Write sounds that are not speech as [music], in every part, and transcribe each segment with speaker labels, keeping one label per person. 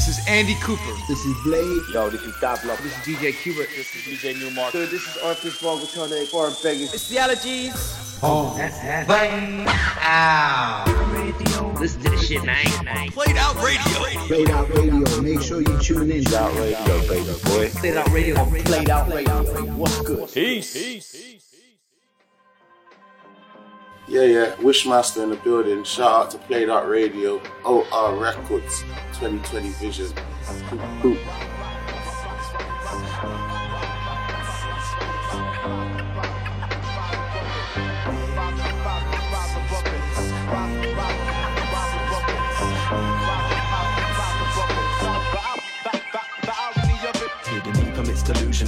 Speaker 1: This is Andy Cooper.
Speaker 2: This is Blade.
Speaker 3: Yo, this is Dablo.
Speaker 1: This is DJ Cuba.
Speaker 3: This is DJ Newmark.
Speaker 4: Dude, this is Orifice Vulgatron, Foreign Beggars.
Speaker 5: It's the allergies.
Speaker 6: Oh, that's that. Bang. Ow.
Speaker 7: Listen to the shit, man.
Speaker 1: Played Out Radio.
Speaker 2: Played Out Radio. Make sure you tune in.
Speaker 3: Played Out Radio, baby boy.
Speaker 7: Played Out Radio.
Speaker 4: Played Out Radio. What's good?
Speaker 3: Peace. Peace. Peace.
Speaker 8: Yeah, yeah, Wishmaster in the building. Shout out to Played Out Radio, OR Records, 2020 Vision.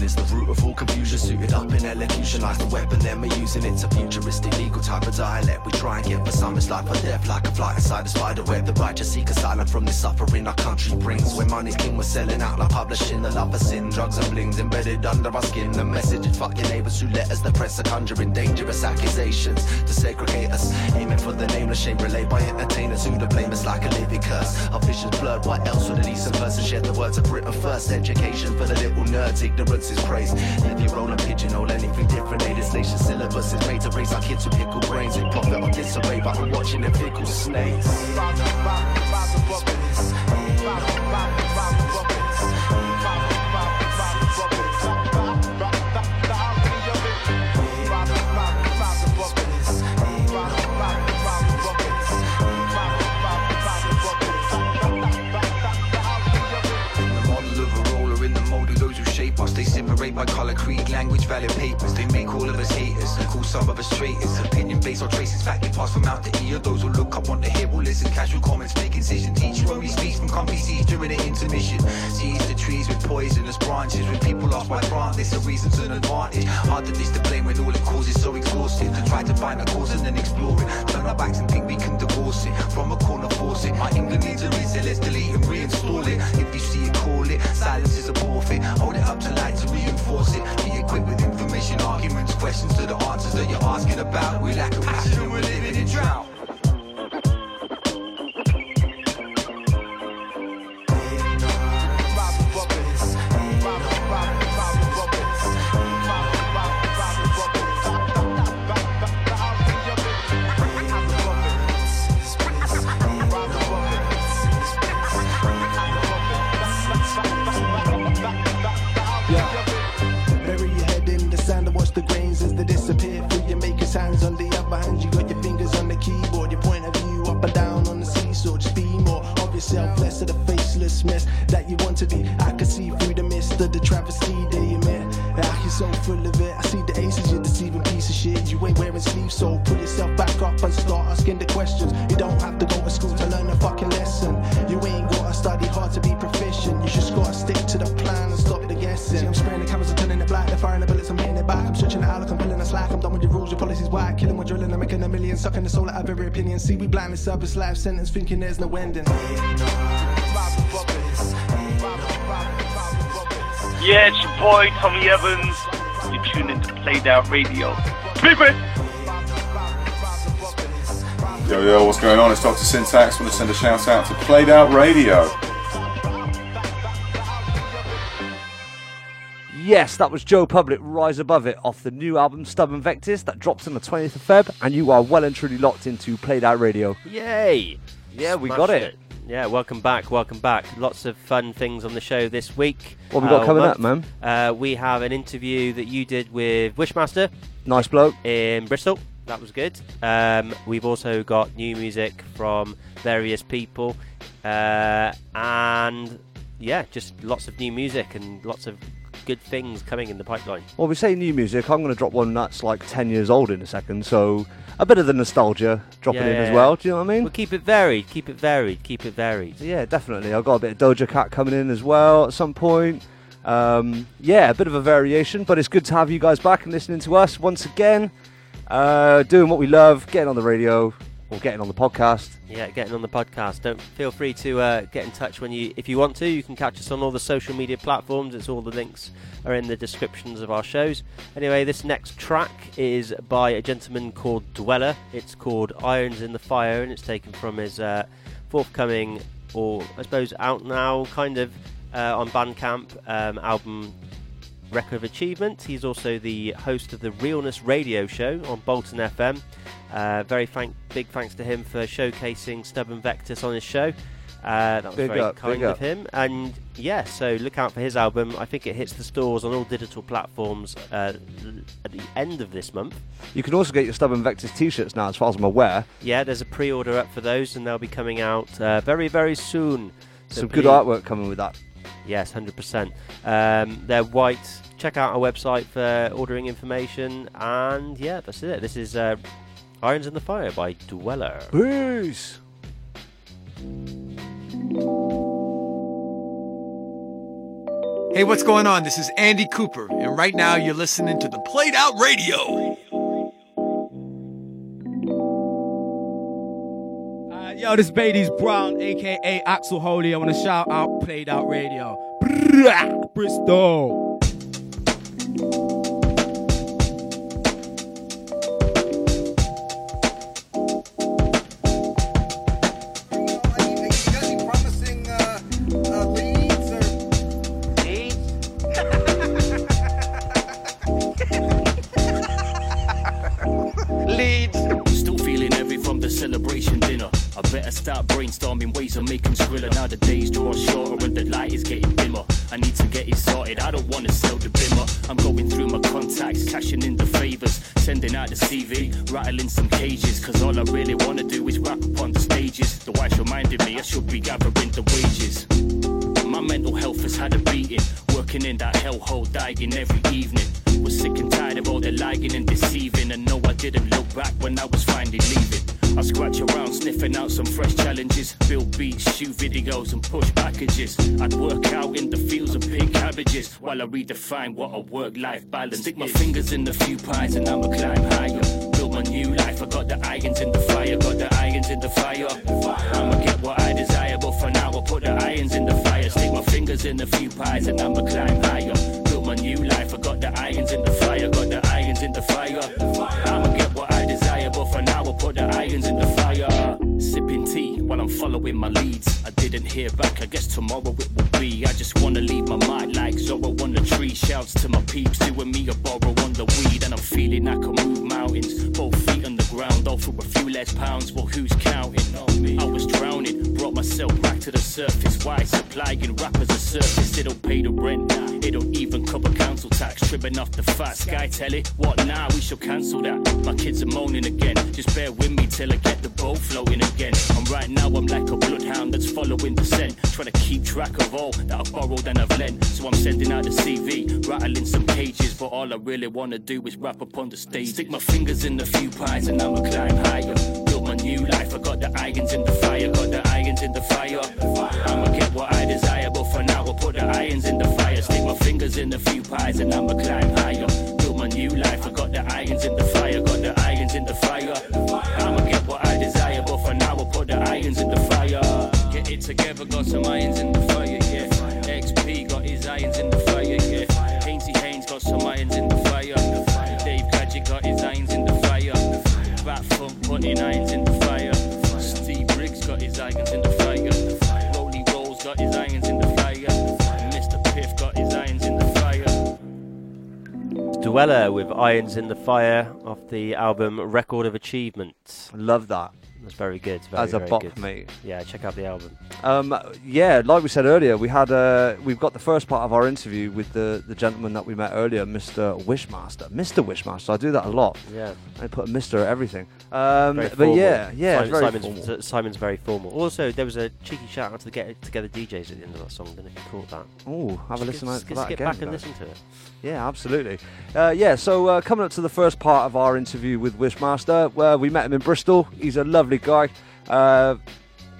Speaker 9: Amidst delusion is the root of all confusion. Suited up in elocution, like the weapon then we're using. It's a futuristic legal type of dialect. We try and get for some, it's life or death, like a flight inside a spider web. The righteous seek asylum from the suffering our country brings. When money's king, we're selling out like publishing the love of sin. Drugs and blings embedded under our skin. The message is fuck your neighbors who let us. The press are conjuring dangerous accusations to segregate us. Aiming for the nameless shame relayed by entertainers who to blame us like a living curse. Our vision's blurred. What else would a decent person share the words of Britain first? Education for the little nerds, ignorance is praised. Heavy roll and pigeonhole anything different. A this nation's syllabus is made to raise our kids with pickle brains. We profit on disarray, we're watching them fickle snakes. Separate by color, creed, language, valid papers. They make all of us haters and call some of us traitors. Opinion based on traces, fact they pass from out to ear. Those who look up want to hear will listen. Casual comments, make incision. Teacher only speaks from comfy seats during the intermission. Sees the trees with poisonous branches. When people ask why plant this, a reason's an advantage. Hard to diss the blame when all it causes so exhaustive. To try to find a cause and then explore it. Turn our backs and think we can divorce it. From a corner, force it. My England needs a reset. Let's delete and reinstall it. If you see it, call it. Silence is a forfeit. Hold it up to light to reinforce it. Be equipped with information, arguments, questions to the answers that you're asking about. We lack a passion and we're living in drought.
Speaker 10: Sentence, thinking there's no ending.
Speaker 11: Yeah, it's your boy Tommy Evans. You're tuned into Played Out Radio. Beep it!
Speaker 12: Yo, yo, what's going on? It's Dr. Syntax. I want to send a shout out to Played Out Radio.
Speaker 13: Yes, that was Joe Public, Rise Above It, off the new album Stubborn Vectors that drops on the 20th of Feb, and you are well and truly locked into Played Out Radio.
Speaker 5: Yay!
Speaker 13: Yeah, we
Speaker 5: Smashed
Speaker 13: got it.
Speaker 5: Yeah, welcome back, welcome back. Lots of fun things on the show this week.
Speaker 13: What we got
Speaker 5: Uh,
Speaker 13: coming
Speaker 5: month.
Speaker 13: up, man?
Speaker 5: Uh, we have an interview that you did with Wishmaster.
Speaker 13: Nice bloke.
Speaker 5: In Bristol. That was good. Um, we've also got new music from various people. Uh, and yeah, just lots of new music and lots of good things coming in the pipeline.
Speaker 13: Well, we say new music. I'm going to drop one that's like 10 years old in a second, so a bit of the nostalgia dropping
Speaker 5: Yeah,
Speaker 13: in
Speaker 5: yeah,
Speaker 13: as well. Do you know what I mean?
Speaker 5: We'll keep it varied, keep it varied, keep it varied.
Speaker 13: Yeah, definitely. I've got a bit of Doja Cat coming in as well at some point. Um, yeah, a bit of a variation, but it's good to have you guys back and listening to us once again. Uh, doing what we love, getting on the radio or getting on the podcast.
Speaker 5: Yeah, getting on the podcast. Don't feel free to uh, get in touch when you, if you want to. You can catch us on all the social media platforms. It's all the links are in the descriptions of our shows. Anyway, this next track is by a gentleman called Dweller. It's called Irons in the Fire, and it's taken from his uh, forthcoming or I suppose out now, kind of uh, on Bandcamp um, album Record of Achievement. He's also the host of the Realness Radio Show on Bolton FM. Uh, very thank- big thanks to him for showcasing Stubborn Vectors on his show. Uh, that was
Speaker 13: Big
Speaker 5: very
Speaker 13: up,
Speaker 5: kind of
Speaker 13: up.
Speaker 5: him. And yeah, so look out for his album. I think it hits the stores on all digital platforms uh, at the end of this month.
Speaker 13: You can also get your Stubborn Vectors t-shirts now, as far as I'm aware.
Speaker 5: Yeah, there's a pre-order up for those, and they'll be coming out uh, very, very soon. So
Speaker 13: Some good artwork coming with that.
Speaker 5: Yes, hundred percent. Um, they're white. Check out our website for ordering information, and yeah, that's it. This is uh, Irons in the Fire by Dweller.
Speaker 13: Peace.
Speaker 1: Hey, what's going on? This is Andy Cooper, and right now you're listening to the Played Out Radio.
Speaker 7: This baby's Brown, aka Axel Holy. I want to shout out Played Out Radio. Bristol.
Speaker 14: Better start brainstorming ways of making Skrilla. Now the days draw shorter and the light is getting dimmer. I need to get it sorted. I don't wanna sell the bimmer. I'm going through my contacts, cashing in the favors, sending out the CV, rattling some cages. Cause all I really wanna do is rap up on the stages. The wife reminded me I should be gathering the wages. My mental health has had a beating. Working in that hellhole, dying every evening. Was sick and tired of all the lying and deceiving. And no, I didn't look back when I was finally leaving. I scratch around, sniffing out some fresh challenges. Build beats, shoot videos, and push packages. I'd work out in the fields of pink cabbages while I redefine what a work life balance Stick my fingers in a few pies and I'ma climb higher. Build my new life, I got the irons in the fire, got the irons in the fire. I'ma get what I desire, but for now I put the irons in the fire. Stick my fingers in a few pies and I'ma climb higher. Build my new life, I got the irons in the fire, got the irons in the fire. I'ma get desire, but for now I'll put the irons in the fire. Sipping tea while I'm following my leads. I didn't hear back, I guess tomorrow it will be. I just wanna leave my mind like Zorro on the tree. Shouts to my peeps, doing me a borrow on the weed. And I'm feeling I can move mountains, both feet on the ground. All for a few less pounds, well, who's counting? I was drowning, brought myself back to the surface. Why supplying rappers a surface? It don't pay the rent, it don't even cover council tax. Trimming off the fat sky telly. What now? We shall cancel that. My kids are moaning again. Just bear with me till I get the boat floating again. And right now I'm like a bloodhound that's following the scent. Trying to keep track of all that I've borrowed and I've lent. So I'm sending out the CV, rattling some pages. But all I really wanna do is rap up on the stage. Stick my fingers in a few pies and I'ma climb higher. My new life. I got the irons in the fire, got the irons in the fire. I'ma get what I desire, but for now I'll put the irons in the fire. Stick my fingers in a few pies and I'ma climb higher. Build my new life. I got the irons in the fire, got the irons in the fire. I'ma get what I desire, but for now I'll put the irons in the fire. Get it together, got some irons in the fire, yeah. XP got his irons in the fire, yeah. Hainsey Haynes got some irons in the fire. Dave Gadget got his irons in the fire. Bat Funk putting irons in the fire. Steve Briggs got his irons in the fire. Rolly Rolls got his irons in the fire. Mr. Piff got his irons in the fire.
Speaker 5: Dweller with Irons in the Fire off the album Record of Achievement.
Speaker 13: Love that.
Speaker 5: That's very good. Very,
Speaker 13: As a bop,
Speaker 5: good.
Speaker 13: mate.
Speaker 5: Yeah, check out the album.
Speaker 13: Um, yeah, like we said earlier, we had uh, we've got the first part of our interview with the, the gentleman that we met earlier, Mr. Wishmaster. Mr. Wishmaster, I do that a lot.
Speaker 5: Yeah.
Speaker 13: I put a Mr. at everything. Um, but yeah, yeah,
Speaker 5: Simon-
Speaker 13: very
Speaker 5: Simon's,
Speaker 13: formal.
Speaker 5: Simon's very formal. Also, there was a cheeky shout out to the Get Together DJs at the end of that song. If you caught that.
Speaker 13: Oh, have a listen
Speaker 5: get-
Speaker 13: for that
Speaker 5: get
Speaker 13: again.
Speaker 5: back and
Speaker 13: guys.
Speaker 5: listen to it.
Speaker 13: Yeah, absolutely. Uh, yeah, so uh, coming up to the first part of our interview with Wishmaster, where we met him in Bristol. He's a lovely guy. Uh,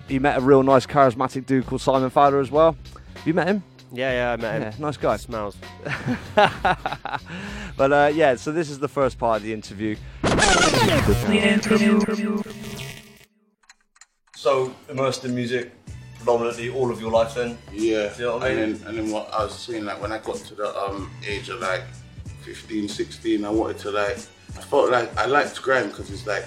Speaker 13: he met a real nice, charismatic dude called Simon Fowler as well. Have you met him?
Speaker 5: Yeah, yeah, I met him.
Speaker 13: Yeah, nice guy.
Speaker 5: Smells. [laughs]
Speaker 13: but uh, yeah, so this is the first part of the interview. So immersed in music predominantly all of your life then?
Speaker 8: Yeah.
Speaker 13: You know what I
Speaker 8: and then and then what I was saying like when I got to the um age of like 15, 16, I wanted to like I felt like I liked grime because it's like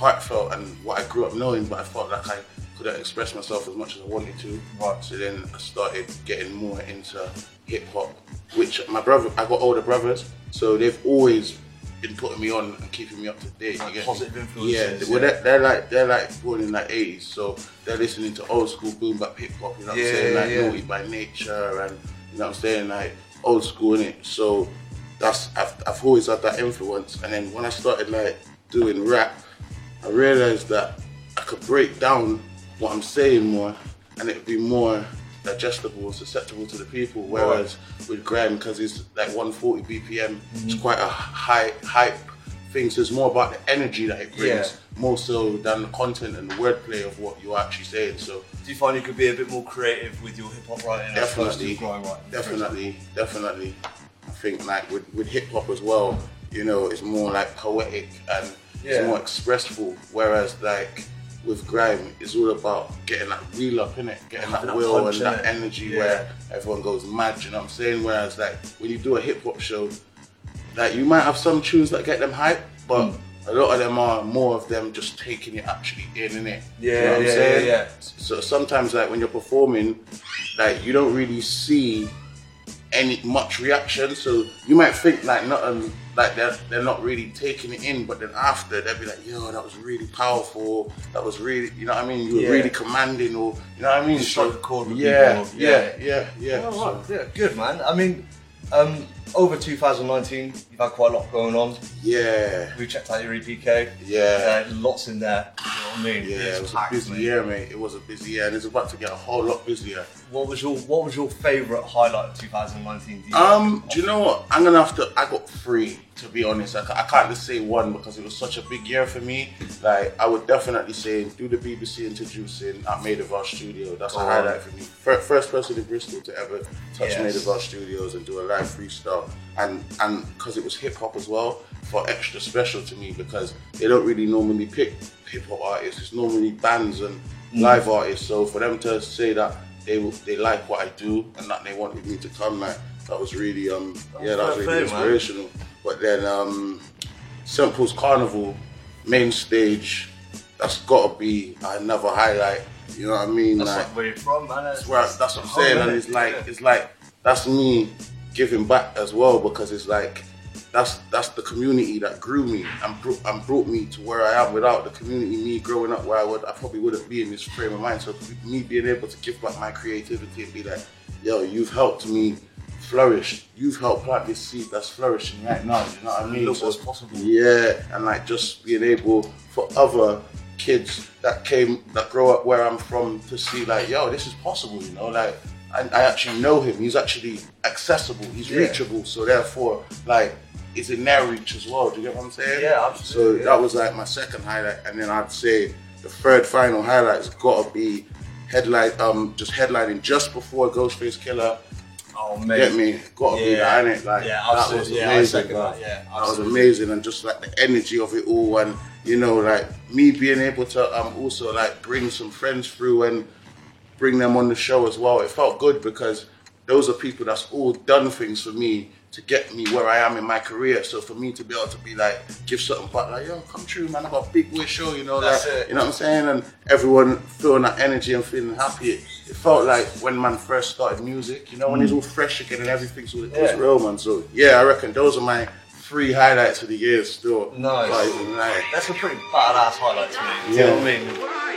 Speaker 8: heartfelt and what I grew up knowing, but I felt like I couldn't express myself as much as I wanted to.
Speaker 15: Right.
Speaker 8: So then I started getting more into hip hop, which my brother, I got older brothers, so they've always been putting me on and keeping me up to date.
Speaker 15: Like positive influences,
Speaker 8: Yeah, well,
Speaker 15: yeah.
Speaker 8: They're, they're like they're like born in like 80s, so they're listening to old school boom bap hip hop. You know what
Speaker 15: Yeah,
Speaker 8: I'm saying? Like
Speaker 15: yeah.
Speaker 8: Naughty by Nature and you know what I'm saying, like old school in it. So that's I've, I've always had that influence. And then when I started like doing rap, I realized that I could break down what I'm saying more, and it'd be more digestible and susceptible to the people. Whereas with grime, because it's like 140 BPM, it's
Speaker 15: Mhm.
Speaker 8: quite a high hype thing. So it's more about the energy that it brings,
Speaker 15: Yeah.
Speaker 8: more so than the content and the wordplay of what you're actually saying. So
Speaker 15: Do you find you could be a bit more creative with your hip hop writing as opposed to
Speaker 8: definitely,
Speaker 15: writing?
Speaker 8: definitely, definitely. I think like with, with hip hop as well, you know, it's more like poetic and
Speaker 15: Yeah.
Speaker 8: it's more expressful. Whereas like with grime, it's all about getting that wheel up in it, getting that
Speaker 15: that
Speaker 8: will
Speaker 15: punch,
Speaker 8: and that energy
Speaker 15: Yeah.
Speaker 8: where everyone goes mad. You know what I'm saying? Whereas like when you do a hip hop show, like you might have some tunes that get them hype, but mm. a lot of them are more of them just taking it actually in, in it.
Speaker 15: Yeah,
Speaker 8: you know what
Speaker 15: yeah,
Speaker 8: I'm saying?
Speaker 15: yeah, yeah.
Speaker 8: So sometimes, like when you're performing, like you don't really see any much reaction. So you might think like not um, like they're they're not really taking it in, but then after they'll be like, "Yo, that was really powerful. That was really, you know what I mean? You were
Speaker 15: Yeah.
Speaker 8: really commanding, or you know what I mean?"
Speaker 15: Just strike a chord with
Speaker 8: yeah, yeah, yeah, yeah,
Speaker 15: Oh,
Speaker 8: So-
Speaker 15: yeah. Good man. I mean, um, over 2019, you've had quite a lot going on.
Speaker 8: Yeah.
Speaker 15: We checked out your EPK.
Speaker 8: Yeah.
Speaker 15: Uh, lots in there. You know what I mean?
Speaker 8: Yeah,
Speaker 15: It's
Speaker 8: it was a busy
Speaker 15: mate.
Speaker 8: year, mate. It was a busy year, and it's about to get a whole lot busier.
Speaker 15: What was your What was your favourite highlight of 2019? Do you
Speaker 8: Um, do you know what? I'm gonna have to. I got three, to be honest. I, I can't just say one because it was such a big year for me. Like, I would definitely say do the BBC introducing at Maida Vale Studio. That's a
Speaker 15: Oh.
Speaker 8: highlight for me. First person in Bristol to ever touch
Speaker 15: Yes.
Speaker 8: Maida Vale Studios and do a live freestyle, and and because it was hip hop as well, for extra special to me because they don't really normally pick hip hop artists. It's normally bands and
Speaker 15: Mm.
Speaker 8: live artists. So for them to say that they they like what I do and that they wanted me to come, like that was really um yeah that was really inspirational. But then um St Paul's Carnival main stage, that's got to be another highlight. You know what I mean?
Speaker 15: That's
Speaker 8: like,
Speaker 15: where you're from, man.
Speaker 8: that's where that's what I'm saying, and it's like it's like that's me giving back as well because it's like that's that's the community that grew me and, bro- and brought me to where I am. Without the community, me growing up where I would, I probably wouldn't be in this frame of mind. So me being able to give back my creativity and be like, yo, you've helped me flourish. You've helped plant this seed that's flourishing right now. You know what I mean?
Speaker 15: Look
Speaker 8: So-
Speaker 15: what's possible.
Speaker 8: yeah, and like just being able for other kids that came that grow up where I'm from to see like, yo, this is possible, you know, like I, I actually know him. He's actually accessible. He's
Speaker 15: Yeah.
Speaker 8: reachable. So therefore, like, it's in their reach as well. Do you get what I'm saying?
Speaker 15: Yeah, absolutely,
Speaker 8: So
Speaker 15: yeah.
Speaker 8: that was like my second highlight, and then I'd say the third final highlight's got to be headline, um, just headlining just before Ghostface Killah.
Speaker 15: Oh, mate.
Speaker 8: Get me? Got to be
Speaker 15: Yeah.
Speaker 8: that, innit? Like
Speaker 15: Yeah,
Speaker 8: that was.
Speaker 15: Yeah, I
Speaker 8: amazing.
Speaker 15: second that, yeah,
Speaker 8: that was amazing, and just like the energy of it all, and you know, like me being able to um also like bring some friends through and bring them on the show as well. It felt good because those are people that's all done things for me to get me where I am in my career. So for me to be able to be like, give something back, like, yo, come true, man, I got a big wish show, you know,
Speaker 15: That's
Speaker 8: like,
Speaker 15: it.
Speaker 8: you know what I'm saying? And everyone feeling that energy and feeling happy. It, it felt like when man first started music, you know, when it's all fresh again and everything's all,
Speaker 15: Yeah.
Speaker 8: real, man. So yeah, I reckon those are my three highlights of the year still.
Speaker 15: Nice.
Speaker 8: Even like-
Speaker 15: That's a pretty badass highlight to me. Do you
Speaker 8: Yeah.
Speaker 15: know what I mean?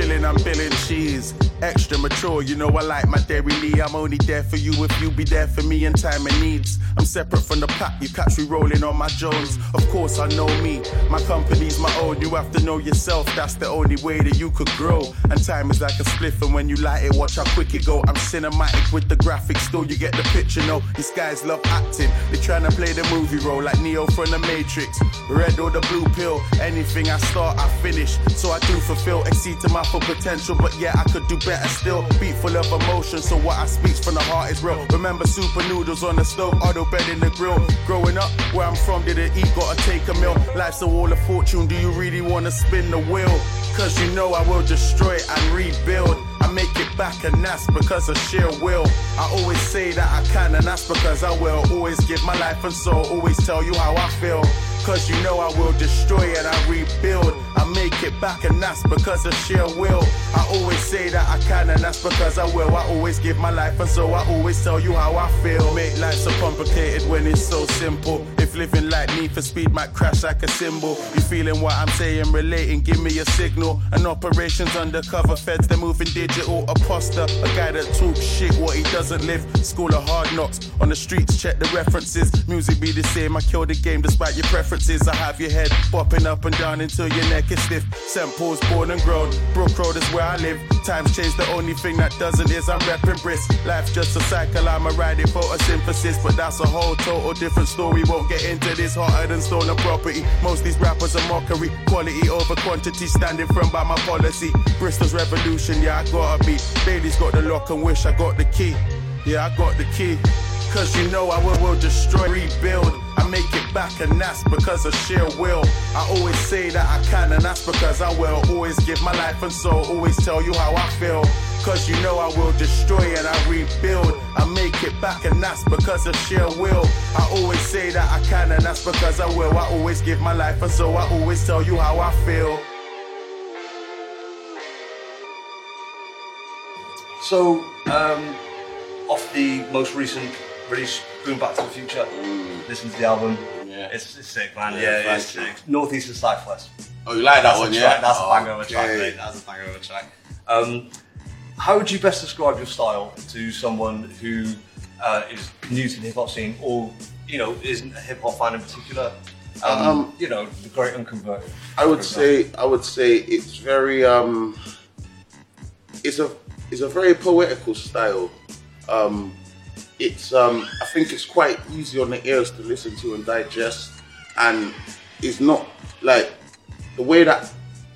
Speaker 16: Chilling, I'm billing cheese. Extra mature, you know I like my Dairylea. I'm only there for you if you be there for me in time of needs. I'm separate from the pack, you catch me rolling on my Jones. Of course I know me, my company's my own. You have to know yourself, that's the only way that you could grow. And time is like a spliff, and when you light it, watch how quick it go. I'm cinematic with the graphics, still you get the picture. No, these guys love acting. They're trying to play the movie role like Neo from the Matrix. Red or the blue pill, anything I start, I finish. So I do fulfill, exceed to my full potential. But yeah, I could do better still. Beat full of emotion, so what I speak from the heart is real. Remember super noodles on the stove, auto bed in the grill. Growing up, where I'm from, didn't eat, gotta take a meal. Life's a wall of fortune, do you really wanna spin the wheel? Cause you know I will destroy it and rebuild. I make it back and that's because of sheer will. I always say that I can and that's because I will. Always give my life and soul, always tell you how I feel. Cause you know I will destroy and I rebuild. Make it back and that's because of sheer will. I always say that I can and that's because I will. I always give my life and so I always tell you how I feel. Make life so complicated when it's so simple. If living like me for speed might crash like a symbol. You feeling what I'm saying, relating, give me a signal. An operations undercover feds, they're moving digital. Aposter, a guy that talks shit, what he doesn't live. School of hard knocks. On the streets, check the references. Music be the same, I kill the game despite your preferences. I have your head bopping up and down until your neck is stiff. St. Paul's born and grown. Brook Road is where I live. Times change, the only thing that doesn't is I'm repping brisk. Life's just a cycle, I'm a riding photosynthesis. But that's a whole total different story. Won't get into this hotter than stolen property. Most these rappers are mockery. Quality over quantity, standing firm by my policy. Bristol's revolution, yeah, I gotta be. Bailey's got the lock and wish I got the key. Yeah, I got the key. Cause you know I will, will destroy, rebuild. I make it back, and that's because of sheer will. I always say that I can, and that's because I will. Always give my life and soul, always tell you how I feel. Cause you know I will destroy and I rebuild. I make it back, and that's because of sheer will. I always say that I can, and that's because I will. I always give my life and soul, I always tell you how I feel.
Speaker 15: So, um, off the most recent Going Back to the Future, listen to the album.
Speaker 8: Yeah.
Speaker 15: It's, it's sick, man.
Speaker 8: Yeah,
Speaker 15: Yeah,
Speaker 8: it's sick.
Speaker 15: Northeast and Southwest.
Speaker 8: Oh, you like that
Speaker 15: That's
Speaker 8: one,
Speaker 15: a
Speaker 8: yeah?
Speaker 15: track, That's
Speaker 8: Oh,
Speaker 15: a banger of a track, mate. That's a banger of a track. Um, how would you best describe your style to someone who uh, is new to the hip hop scene or, you know, isn't a hip hop fan in particular? Um,
Speaker 8: Um,
Speaker 15: you know, the great unconverted.
Speaker 8: I would say I would say it's very um it's a it's a very poetical style. Um it's um I think it's quite easy on the ears to listen to and digest and it's not like the way that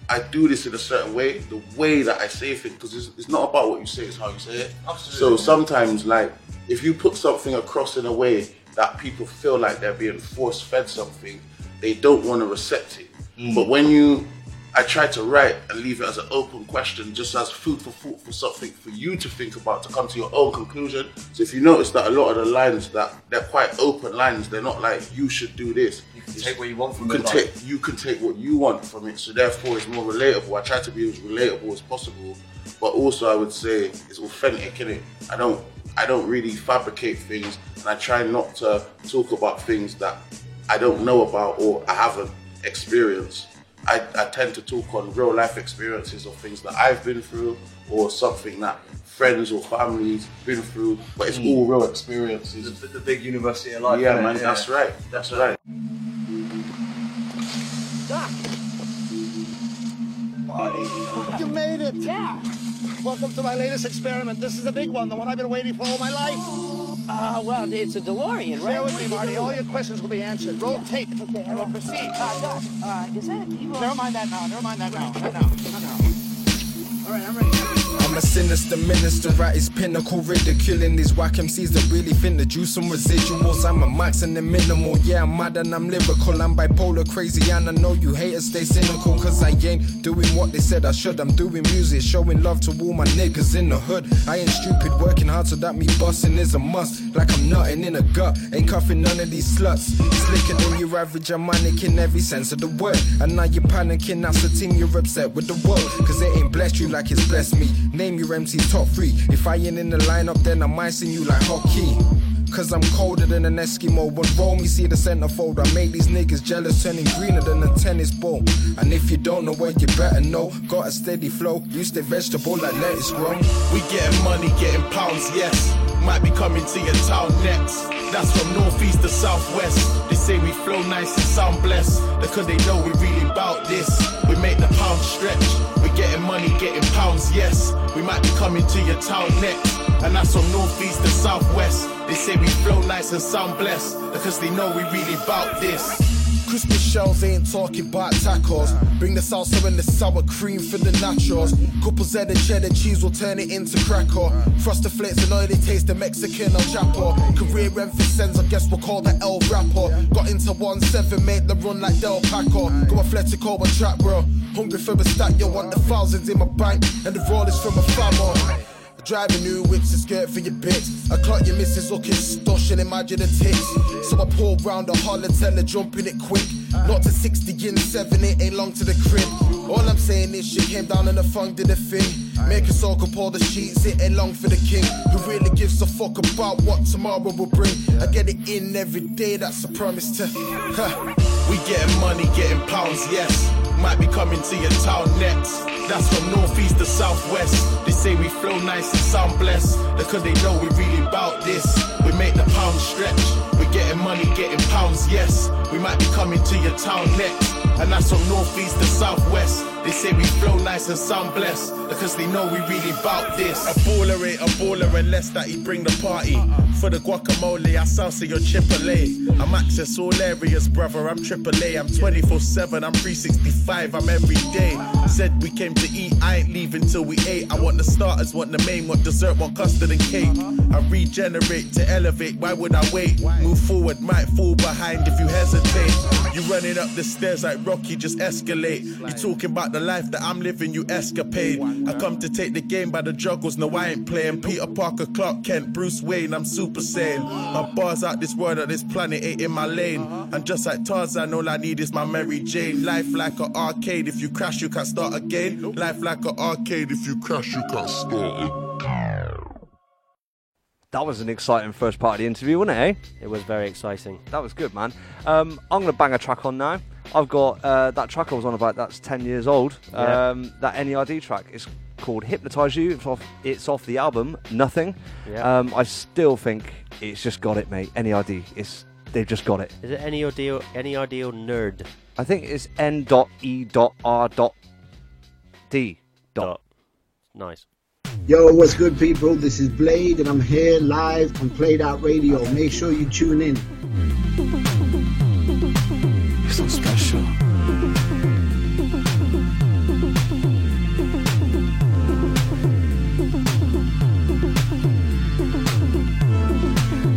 Speaker 8: I do this in a certain way, the way that I say things, because it's, it's not about what you say, it's how you say it.
Speaker 15: Absolutely.
Speaker 8: So sometimes, like, if you put something across in a way that people feel like they're being force fed something, they don't want to accept it.
Speaker 15: Mm.
Speaker 8: But when you, I try to write and leave it as an open question, just as food for thought for something for you to think about to come to your own conclusion. So if you notice that a lot of the lines that they're quite open lines, they're not like you should do this.
Speaker 15: You can take what you want from
Speaker 8: You
Speaker 15: it.
Speaker 8: can take you can take what you want from it. So therefore, it's more relatable. I try to be as relatable as possible, but also I would say it's authentic in it. I don't I don't really fabricate things, and I try not to talk about things that I don't know about or I haven't experienced. I, I tend to talk on real life experiences of things that I've been through or something that friends or families been through, but it's
Speaker 15: Mm.
Speaker 8: all real experiences.
Speaker 15: The, the big university of life.
Speaker 8: yeah,
Speaker 15: innit?
Speaker 8: man, that's right. That's right.
Speaker 17: You made it! Yeah! Welcome to my latest experiment. This is the big one, the one I've been waiting for all my life.
Speaker 18: Uh, well, it's a DeLorean, right?
Speaker 17: Bear with me, Marty. All your questions will be answered. Roll tape. Okay, I will proceed.
Speaker 18: Uh, Doc, uh, is that a?
Speaker 17: Never mind that now. Never mind that now. Not now. Not now. All right, I'm ready.
Speaker 19: I'm a sinister minister at his pinnacle, ridiculing these whack MCs that really think the juice and residuals. I'm a max and the minimal, yeah, I'm mad and I'm lyrical. I'm bipolar, crazy, and I know you haters stay cynical, cause I ain't doing what they said I should. I'm doing music, showing love to all my niggas in the hood. I ain't stupid, working hard so that me busting is a must. Like I'm nutting in a gut, ain't cuffing none of these sluts. Slicker than your average, I'm manic in every sense of the word. And now you're panicking, that's the thing you're upset with the world. Cause it ain't blessed you like it's blessed me. Name your MC's top three. If I ain't in the lineup, then I'm icing you like hockey. Cause I'm colder than an Eskimo. When roll me, see the centerfold. I make these niggas jealous, turning greener than a tennis ball. And if you don't know where you better know, got a steady flow. You stay vegetable like lettuce grown.
Speaker 16: We getting money, getting pounds, yes. Might be coming to your town next. That's from northeast to southwest. They say we flow nice and sound blessed. Because they know we really bout this. We make the pound stretch. We getting money, getting pounds, yes. We might be coming to your town next. And that's from northeast to southwest. They say we flow nice and sound blessed. Because they know we really bout this. Crispy shells ain't talking about tacos. Bring the salsa and the sour cream for the nachos. Couple Z and cheddar cheese will turn it into cracker. Frosted flakes and oily taste the Mexican El Chapo. Career emphasis, I guess we'll call that El Rapper. Got into 1-7, made the run like Del Paco. Go athletico and track, bro. Hungry for a stack, yo, want the thousands in my bank. And the roll is from a famo. Driving new whips to skirt for your bits. I clock your missus looking stush and imagine the tits. So I pull round hall and tell her jump in it quick. Not to 60 in 7, it ain't long to the crib. All I'm saying is she came down and the funk did a thing. Make a soul up all the sheets, it ain't long for the king. Who really gives a fuck about what tomorrow will bring? I get it in every day, that's a promise to. Huh. We getting money, getting pounds, yes. Might be coming to your town next. That's from northeast to southwest. They say we flow nice and sound blessed. Because they know we really bout this. We make the pound stretch. We're getting money, getting pounds, yes. We might be coming to your town next. And that's from northeast to southwest. They say we flow nice and sound blessed. Because they know we really bout this. A baller ain't a baller unless that he bring the party. For the guacamole, I salsa your Chipotle. I'm access all areas, brother. I'm AAA. I'm 24 7. I'm 365. I'm every day. Said we came to eat. I ain't leaving till we ate. I want the starters, want the main, want dessert, want custard and cake. I regenerate to elevate. Why would I wait? Move forward, might fall behind if you hesitate. You running up the stairs like Rocky, just escalate. You talking about the life that I'm living, you escapade. I come to take the game by the juggles, no, I ain't playing. Peter Parker, Clark Kent, Bruce Wayne, I'm super saiyan. My bars out this world, or this planet ain't in my lane. And just like Tarzan, all I need is my Mary Jane. Life like an arcade, if you crash, you can't start again. Life like an arcade, if you crash, you can't start again.
Speaker 13: That was an exciting first part of the interview, wasn't it, eh?
Speaker 5: It was very exciting.
Speaker 13: That was good, man. Um, I'm going to bang a track on now. I've got uh, that track I was on about that's 10 years old.
Speaker 5: Yeah.
Speaker 13: Um, that NERD track is called Hypnotize You. It's off, it's off the album Nothing.
Speaker 5: Yeah.
Speaker 13: Um, I still think it's just got it, mate. NERD. It's, they've just got it.
Speaker 5: Is it any ordeal? Any ordeal nerd?
Speaker 13: I think it's N.E.R.D. Dot.
Speaker 5: Nice.
Speaker 2: Yo, what's good, people? This is Blade, and I'm here live on Played Out Radio. Make sure you tune in.
Speaker 20: so special.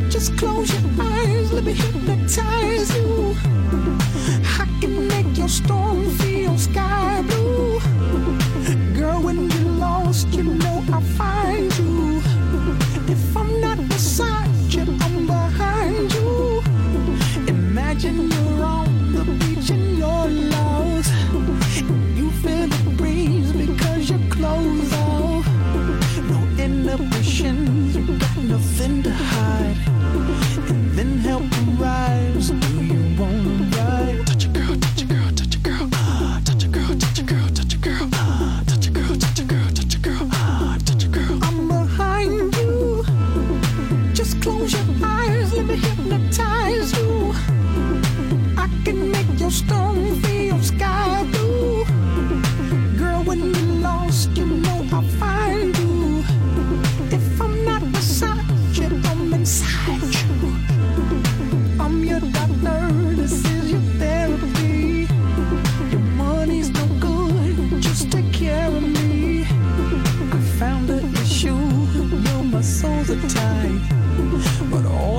Speaker 20: Just close your eyes, let me hypnotize you. I can make your storm feel sky blue. Girl, when you're lost, you know I'll find you. Rise. Do you wanna ride? Touch a girl, touch a girl, touch a girl. Ah, touch a girl, touch a girl, touch a girl. Ah, touch a girl, touch a girl, touch a girl. Ah, touch a girl. I'm behind you. Just close your eyes, let me hypnotize you. I can make your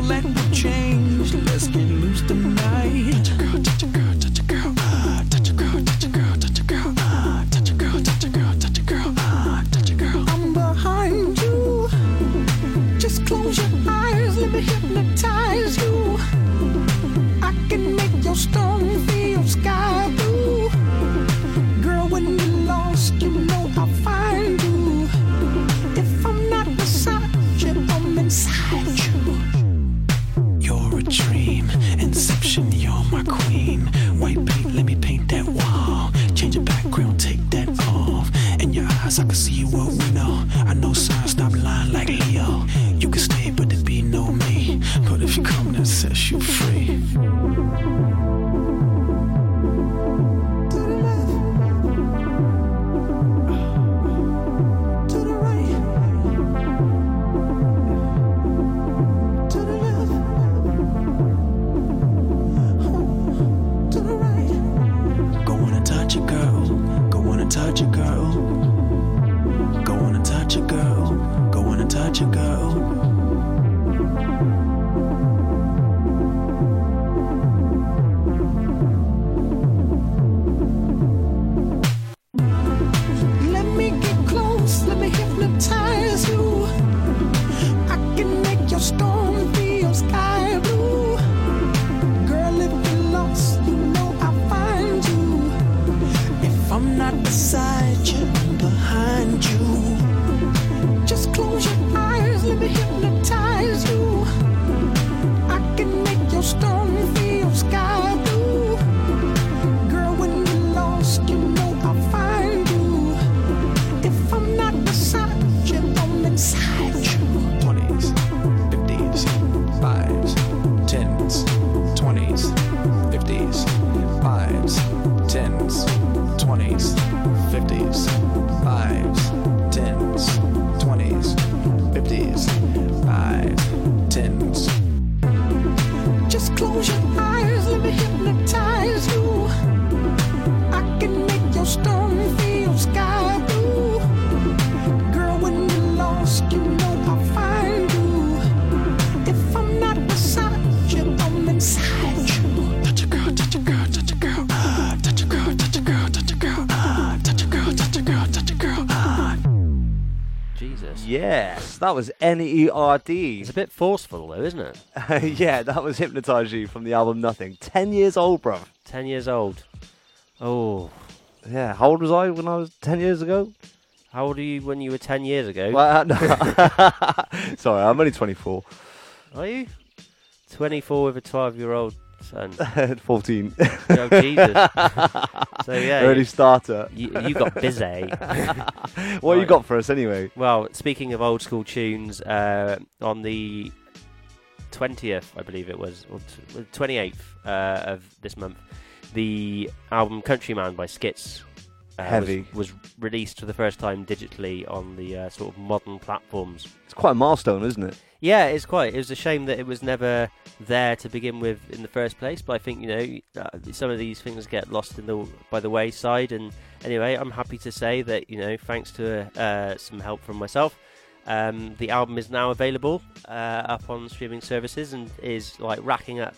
Speaker 20: That will change, let's get loose tonight.
Speaker 13: Yes, that was N E R D.
Speaker 5: It's a bit forceful, though, isn't it? [laughs]
Speaker 13: yeah, that was Hypnotize You from the album Nothing. Ten years old, bro.
Speaker 5: Ten years old. Oh.
Speaker 13: Yeah, how old was I when I was ten years ago?
Speaker 5: How old are you when you were ten years ago?
Speaker 13: Well, uh, no. [laughs] Sorry, I'm only 24.
Speaker 5: Are you? 24 with a 12 year old son. [laughs]
Speaker 13: 14.
Speaker 5: Oh, Jesus. [laughs] so, yeah.
Speaker 13: Early
Speaker 5: you-
Speaker 13: starter.
Speaker 5: You, you got busy. [laughs]
Speaker 13: what you got for us anyway?
Speaker 5: Well, speaking of old school tunes, uh, on the 20th, I believe it was, or t- 28th uh, of this month, the album Countryman by Skitz uh, was-
Speaker 13: Heavy.
Speaker 5: Was, released for the first time digitally on the uh, sort of modern platforms.
Speaker 13: It's quite a milestone, isn't it?
Speaker 5: Yeah, it's quite. It was a shame that it was never there to begin with in the first place. But I think you know uh, some of these things get lost in the by the wayside. And anyway, I'm happy to say that you know thanks to uh, some help from myself, um, the album is now available uh, up on streaming services and is like racking up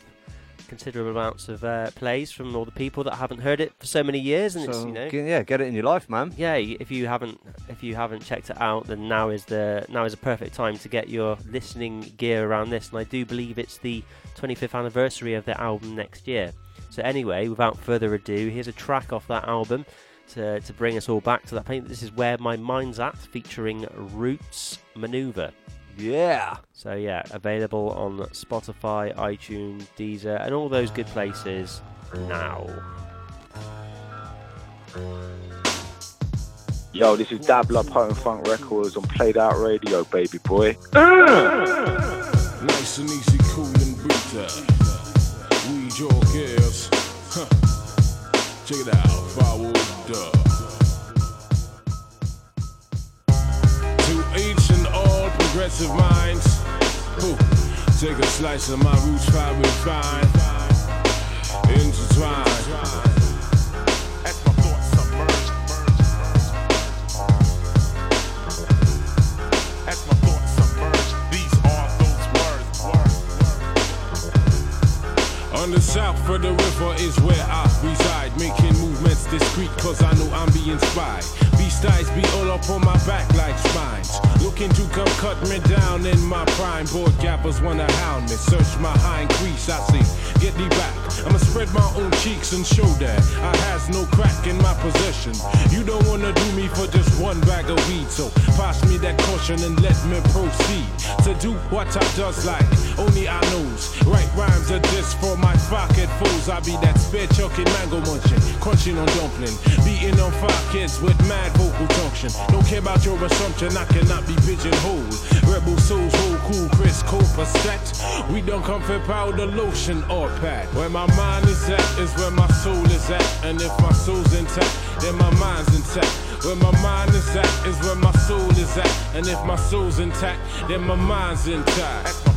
Speaker 5: considerable amounts of uh, plays from all the people that haven't heard it for so many years. And it's you know
Speaker 13: yeah, get it in your life, man.
Speaker 5: yeah, if you haven't if you haven't checked it out, then now is the now is a perfect time to get your listening gear around this. And I do believe it's the 25th anniversary of the album next year. So anyway, without further ado, here's a track off that album to to bring us all back to that point. This is where my mind's at, featuring Roots Manuva.
Speaker 13: Yeah.
Speaker 5: So yeah, available on Spotify, iTunes, Deezer, and all those good places now.
Speaker 3: Yo, this is Dabla Potent Funk Records on Played Out Radio, baby boy.
Speaker 21: Nice and easy, cool and brutal. Weed your girls. Huh. Check it out, forward up. Progressive minds, who take a slice of my roots, fire refine, intertwine. As my thoughts submerge, as my thoughts submerge, these are those words. On the south of the river is where I reside, making movements discreet, cause I know I'm being spied. Eyes be all up on my back like spines. Looking to come cut me down in my prime. Board gappers wanna hound me. Search my hind crease, I see. Get thee back. I'ma spread my own cheeks and show that I has no crack in my possession. You don't wanna do me for just one bag of weed, so pass me that caution and let me proceed to do what I does like. Only I knows. Right rhymes are just for my pocket fools. I be that spare chucking mango munching, crunching on dumpling, beating on five kids with mad vocal. Don't care about your assumption, I cannot be pigeonholed. Rebel souls hold cool, Chris Cooper stacked. We don't come for powder, lotion, or pad. Where my mind is at is where my soul is at, and if my soul's intact, then my mind's intact. Where my mind is at is where my soul is at, and if my soul's intact, then my mind's intact.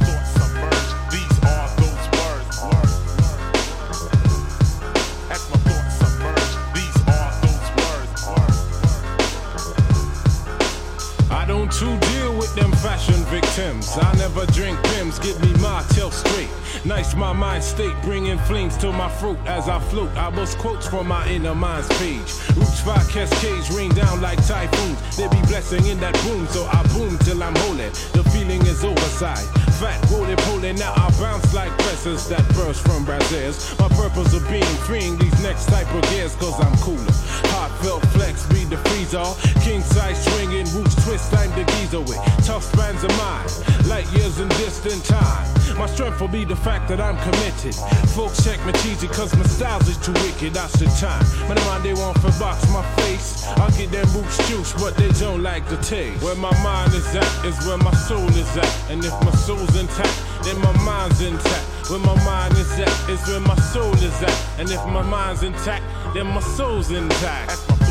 Speaker 21: I never drink Pimm's, give me my tail straight. Nice my mind state, bringing flames to my throat as I float. I bust quotes from my inner mind's page. Roots fire cascades rain down like typhoons. They be blessing in that boom, so I boom till I'm holy. The feeling is overside. Fat, rolling, pulling now I bounce like presses that burst from Brazils. My purpose of being freeing these next type of gears, cause I'm cooler. Heartfelt flex, be the freezer. King size swinging, roots twist, I'm the geezer with tough spans of mine. Light years in distant time. My strength will be the that I'm committed. Folks check me cheesy cause my styles is too wicked, that's the time. The mind they want for box my face. I'll get them boots juice, but they don't like the taste. Where my mind is at is where my soul is at. And if my soul's intact, then my mind's intact. Where my mind is at is where my soul is at. And if my mind's intact, then my soul's intact.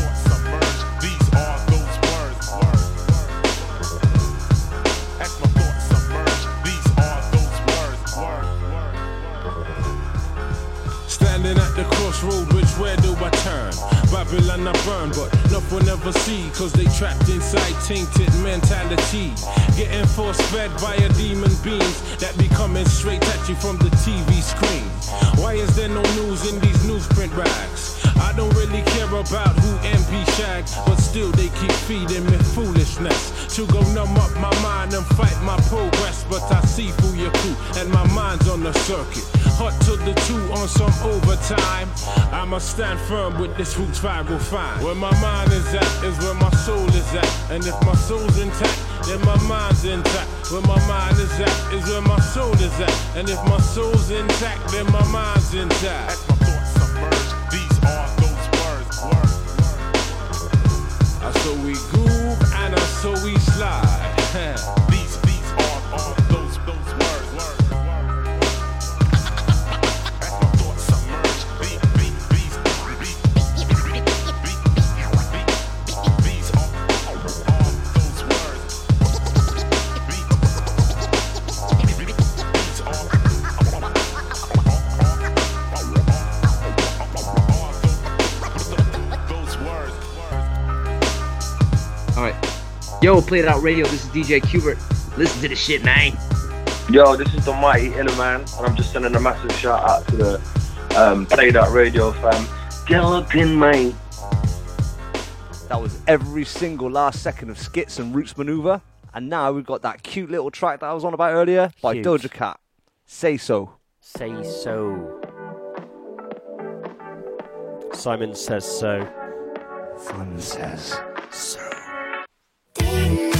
Speaker 21: road, which way do I turn? Babylon I burn, but enough will never see, cause they trapped inside tainted mentality. Getting force fed by a demon beings that be coming straight at you from the TV screen. Why is there no news in these newsprint rags? I don't really care about who MP shag, but still they keep feeding me foolishness. To go numb up my mind and fight my progress, but I see through your crew and my mind's on the circuit. Hot to the two on some overtime. I must stand firm with this roots will find Where my mind is at is where my soul is at. And if my soul's intact, then my mind's intact. Where my mind is at is where my soul is at. And if my soul's intact, then my mind's intact. As my thoughts submerge, these are those words. words. I saw we groove and I saw we slide. [laughs]
Speaker 22: Yo, Played Out Radio, this is DJ Cubert. Listen to the shit, man.
Speaker 23: Yo, this is the mighty Illiman, and I'm just sending a massive shout out to the um, Play It Out Radio fam. Galloping, mate.
Speaker 13: That was every single last second of Skitz and Roots Manuva. And now we've got that cute little track that I was on about earlier by
Speaker 5: Huge.
Speaker 13: Doja Cat. Say so.
Speaker 5: Say so. Simon says so.
Speaker 13: Simon says
Speaker 24: so. Ding.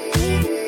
Speaker 24: Thank you.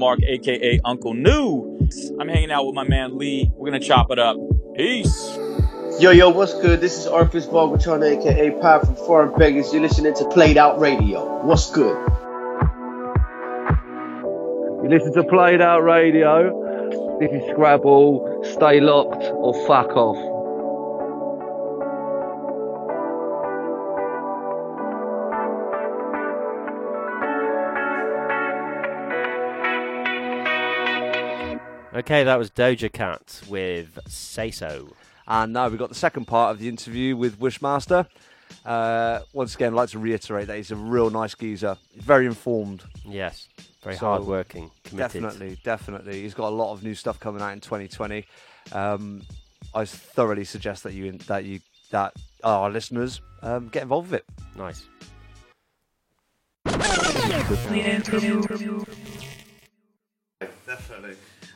Speaker 25: Mark, aka Uncle New. I'm hanging out with my man Lee. We're gonna chop it up. Peace.
Speaker 4: Yo, yo, what's good? This is Orifice Vulgatron, aka Pop from Foreign Beggars. You're listening to Played Out Radio. What's good?
Speaker 13: You listen to Played Out Radio. This is Scrabble, Stay Locked, or Fuck Off.
Speaker 5: Okay, that was Doja Cat with Say So.
Speaker 13: And now we've got the second part of the interview with Wishmaster. Uh, once again, I'd like to reiterate that he's a real nice geezer. Very informed.
Speaker 5: Yes, very
Speaker 13: So,
Speaker 5: hardworking, committed.
Speaker 13: Definitely, definitely. He's got a lot of new stuff coming out in 2020. Um, I thoroughly suggest that you that you that our listeners um, get involved with it.
Speaker 5: Nice.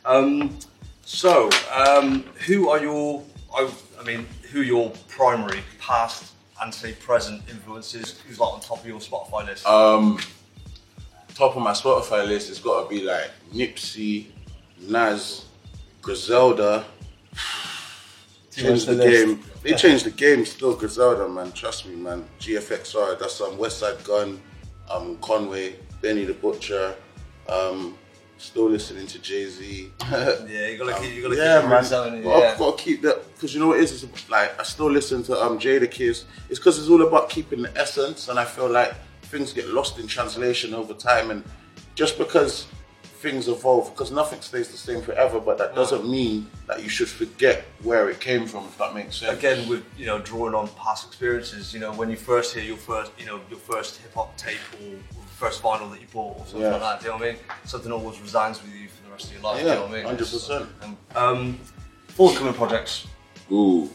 Speaker 15: Definitely. Um, so, um, who are your, I, I mean, who are your primary past and say present influences? Who's like on top of your Spotify list?
Speaker 8: Um, top of my Spotify list has got to be like Nipsey, Nas, Griselda. Changed the
Speaker 15: the
Speaker 8: game. They changed the game still. Griselda, man. Trust me, man. GFXR. That's um, Westside Gunn, um, Conway, Benny the Butcher. Um, still listening to Jay Z. [laughs]
Speaker 15: yeah, you gotta keep, you gotta
Speaker 8: yeah,
Speaker 15: keep
Speaker 8: man.
Speaker 15: haven't you?
Speaker 8: Gotta, gotta keep that because you know what it is. It's like I still listen to um Jadakiss. It's because it's all about keeping the essence, and I feel like things get lost in translation over time. And just because things evolve, because nothing stays the same forever, but that doesn't mean that you should forget where it came from. If that makes sense.
Speaker 15: Again, with you know, drawing on past experiences, you know, when you first hear your first, you know, your first hip hop tape or first vinyl that you bought or something
Speaker 8: Yeah.
Speaker 15: like that, do you know what I mean? Something always resigns with you for the rest of your life. do you know what I mean?
Speaker 8: 100%.
Speaker 15: And, um, forthcoming projects.
Speaker 8: Ooh.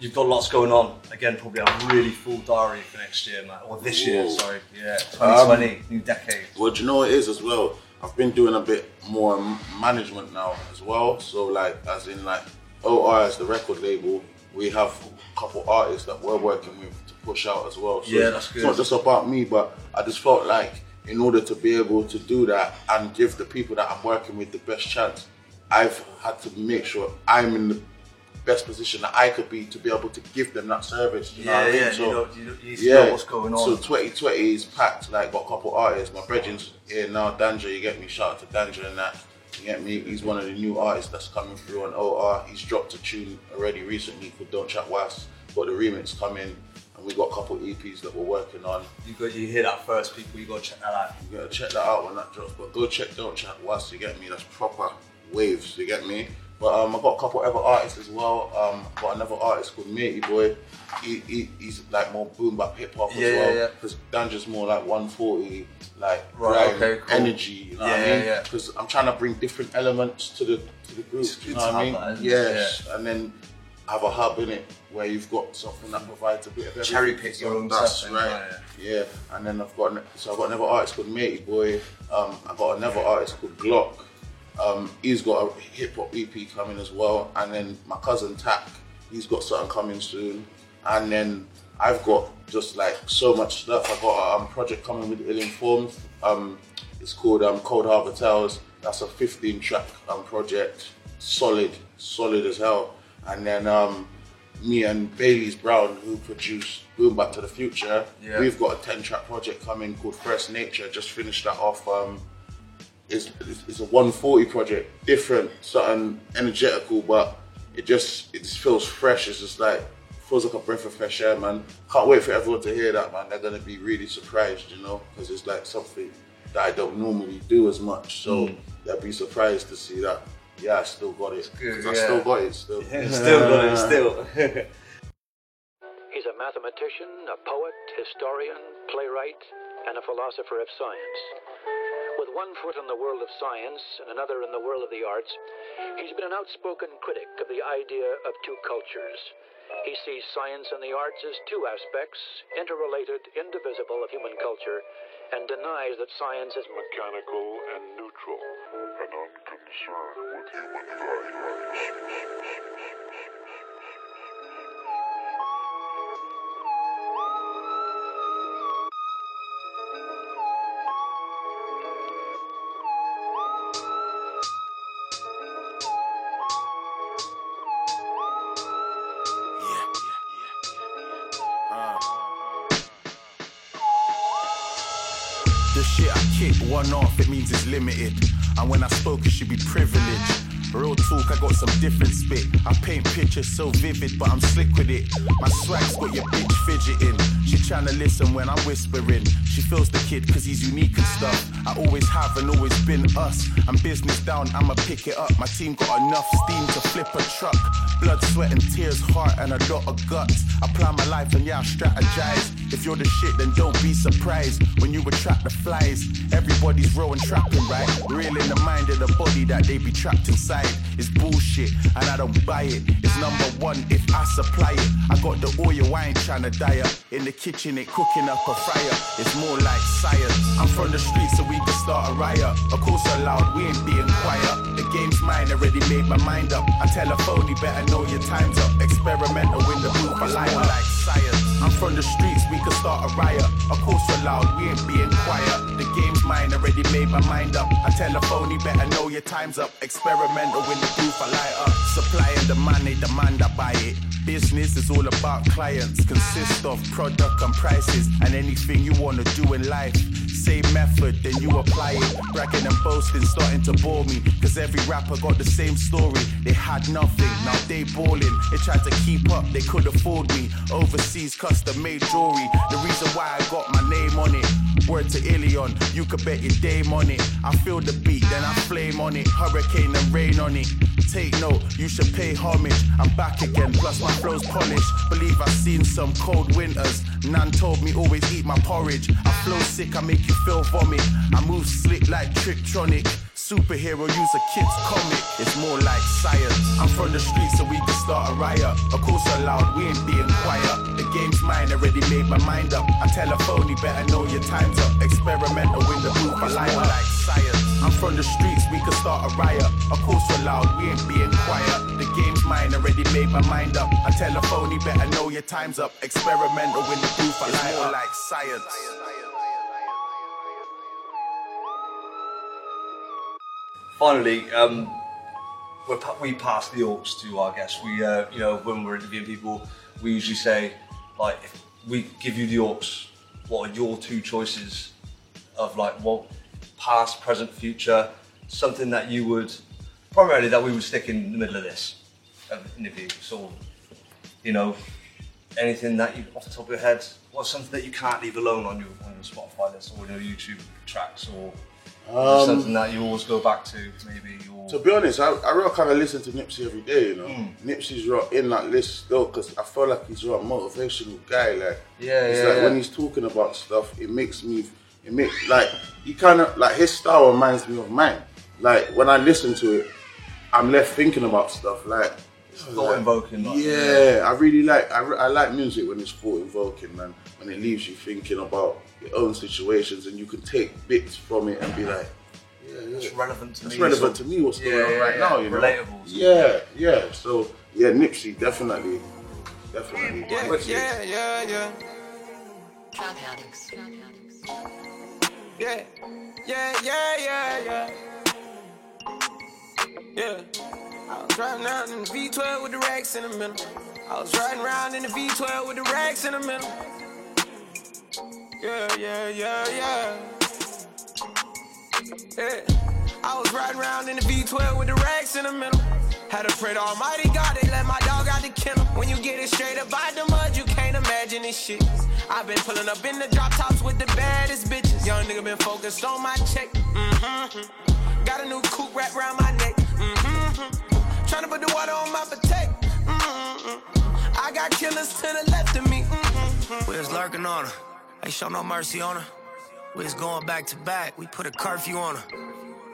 Speaker 15: You've got lots going on. Again, probably a really full diary for next year, man. Or this year, sorry. Yeah, 2020,
Speaker 8: Um,
Speaker 15: new decade.
Speaker 8: Well, do you know what it is as well? I've been doing a bit more management now as well. So like, as in like, OR as the record label, we have a couple artists that we're working with push out as well. So
Speaker 15: Yeah,
Speaker 8: it's-
Speaker 15: that's
Speaker 8: It's not just about me, but I just felt like in order to be able to do that and give the people that I'm working with the best chance, I've had to make sure I'm in the best position that I could be to be able to give them that service. You know
Speaker 15: Yeah,
Speaker 8: I mean?
Speaker 15: yeah,
Speaker 8: So,
Speaker 15: you know- you know- you know what's going on.
Speaker 8: So 2020 is packed. Like got a couple artists. My brethren's here now. Danger, you get me. Shout out to Danger and that. You get me. He's one of the new artists that's coming through on OR. He's dropped a tune already recently called Don't Chat Was. Got the remix coming, we got a couple EPs that we're working on.
Speaker 15: You got you hear that first, people. You got to check that out.
Speaker 8: You gotta check that out when that drops. But go check Don't Chat Was. You get me? That's proper waves. You get me? But um, I got a couple other artists as well. Um, got another artist called Matey Boy. He, he he's like more boom bap hip hop
Speaker 15: Yeah,
Speaker 8: as
Speaker 15: yeah,
Speaker 8: well.
Speaker 15: yeah.
Speaker 8: Because Danger's more like 140, like
Speaker 15: Right,
Speaker 8: grime,
Speaker 15: okay, cool.
Speaker 8: energy. You know what
Speaker 15: Yeah,
Speaker 8: I
Speaker 15: yeah,
Speaker 8: mean?
Speaker 15: yeah.
Speaker 8: Because I'm trying to bring different elements to the to the group.
Speaker 15: It's
Speaker 8: You know what I mean?
Speaker 15: that, isn't it?
Speaker 8: yes. And then have a hub in it where you've got something that provides a bit of everything.
Speaker 15: Cherry pick your own
Speaker 8: That's
Speaker 15: stuff,
Speaker 8: right. Yeah. And then I've got so I've got another artist called Matey Boy. Um, I got another artist called Glock. Um, he's got a hip hop EP coming as well. And then my cousin Tack, he's got something coming soon. And then I've got just like so much stuff. I've got a um, project coming with Ill Informed. Um, it's called um, Cold Harbor Tales. That's a 15 track um, project. Solid, solid as hell. And then um, me and Bailey's Brown, who produced Boom Bap to the Future,
Speaker 15: Yeah.
Speaker 8: we've got a 10 track project coming called First Nature. Just finished that off. Um, it's, it's, it's a 140 project, different, something energetical, but it just it just feels fresh. It's just like feels like a breath of fresh air, man. Can't wait for everyone to hear that, man. They're gonna be really surprised, you know, because it's like something that I don't normally do as much. So
Speaker 15: Mm.
Speaker 8: they'll be surprised to see that. Yeah, I still got it.
Speaker 15: good,
Speaker 8: 'Cause I [laughs] still got it. Still,
Speaker 15: still got it, still.
Speaker 26: He's a mathematician, a poet, historian, playwright, and a philosopher of science. With one foot in the world of science and another in the world of the arts, he's been an outspoken critic of the idea of two cultures. He sees science and the arts as two aspects, interrelated, indivisible of human culture, and denies that science is mechanical and neutral and unconcerned with human values.
Speaker 16: Means it's limited. And when I spoke, it should be privileged. Real talk, I got some different spit. I paint pictures so vivid, but I'm slick with it. My swag's got your bitch fidgeting. She tryna listen when I'm whispering. She feels the kid cause he's unique and stuff. I always have and always been us. I'm business down, I'ma pick it up. My team got enough steam to flip a truck. Blood, sweat, and tears, heart, and a lot of guts. I plan my life and yeah, I strategize. If you're the shit, then don't be surprised when you attract the flies. Everybody's and trapping, right? Real in the mind of the body that they be trapped inside. It's bullshit, and I don't buy it. It's number one if I supply it. I got the oil, I ain't tryna die up. In the kitchen, it cooking up a fire. It's more like science. I'm from the streets, so we can start a riot. Of course, loud, we ain't being quiet. The game's mine, already made my mind up. I tell a phony, better know your time's up. Experimental in the booth, I lie like science. I'm from the streets, we can start a riot. Of course, we're loud, we ain't being quiet. The game's mine, already made my mind up. I tell a phony, better know your time's up. Experimental in the booth, I light up. Supply and demand, they demand, I buy it. Business is all about clients, consist of product and prices, and anything you wanna do in life. Same method, then you apply it. Bragging and boasting, starting to bore me. Cause every rapper got the same story. They had nothing, now they balling. They tried to keep up, they could afford me. Overseas custom made jewelry. The reason why I got my name on it. Word to Ilion, you could bet your dame on it. I feel the beat, then I flame on it. Hurricane and rain on it. Take note, you should pay homage. I'm back again, plus my flow's polished. Believe I've seen some cold winters. Nan told me always eat my porridge. I flow sick, I make you feel vomit. I move slick like Trictronic. Superhero use a kid's comic. It's more like science. I'm from the streets, so we can start a riot. Of course, loud, we ain't being quiet. The game's mine, already made my mind up. I tell a phony, better know your time's up. Experimental in the booth, I lie like science. I'm from the streets, we can start a riot. Of course, loud, we ain't being quiet. The game's mine, already made my mind up. I tell a phony, better know your time's up. Experimental in the booth, I lie like science.
Speaker 13: Finally, um, we pass the orcs to our guests. We, uh, you know, when we're interviewing people, we usually say, like, if we give you the orcs, what are your two choices of like what past, present, future, something that you would primarily that we would stick in the middle of this uh, interview. So, you know, anything that you off the top of your head, what's something that you can't leave alone on your on your Spotify list or your YouTube tracks or
Speaker 8: Um,
Speaker 13: something that you always go back to, maybe.
Speaker 8: To be honest, I, I real kind of listen to Nipsey every day, you know.
Speaker 13: Mm.
Speaker 8: Nipsey's real in that list though, because I feel like he's a motivational guy. Like,
Speaker 13: Yeah,
Speaker 8: it's
Speaker 13: yeah,
Speaker 8: like
Speaker 13: yeah.
Speaker 8: when he's talking about stuff, it makes me, it makes like he kind of like his style reminds me of mine. Like when I listen to it, I'm left thinking about stuff like.
Speaker 13: thought invoking. Like,
Speaker 8: Yeah, I really like I, I like music when it's thought invoking, man. When it leaves you thinking about your own situations and you can take bits from it and be like, yeah, yeah.
Speaker 13: It's relevant to
Speaker 8: That's
Speaker 13: me.
Speaker 8: relevant
Speaker 13: so-
Speaker 8: to me. What's
Speaker 13: Yeah,
Speaker 8: going on right
Speaker 13: yeah.
Speaker 8: now? You know,
Speaker 13: Relatable.
Speaker 8: Yeah, yeah. So yeah, Nipsey definitely, definitely.
Speaker 27: Yeah,
Speaker 8: Wicked.
Speaker 27: yeah, yeah, yeah. Yeah, yeah, yeah, yeah, yeah. Yeah. I was riding around in the V12 with the racks in the middle. I was riding around in the V12 with the racks in the middle. Yeah, yeah, yeah, yeah. Yeah. I was riding around in the V12 with the racks in the middle. Had to pray to Almighty God, they let my dog out the kennel. When you get it straight up out the mud, you can't imagine this shit. I've been pulling up in the drop tops with the baddest bitches. Young nigga been focused on my check. Mm-hmm. Got a new coupe wrapped around my neck. Mm-hmm. Tryna put the water on my potato. Mm-hmm. I got killers to the left of me. Mm-hmm.
Speaker 28: We was lurking on her. Ain't show no mercy on her. We was going back to back. We put a curfew on her.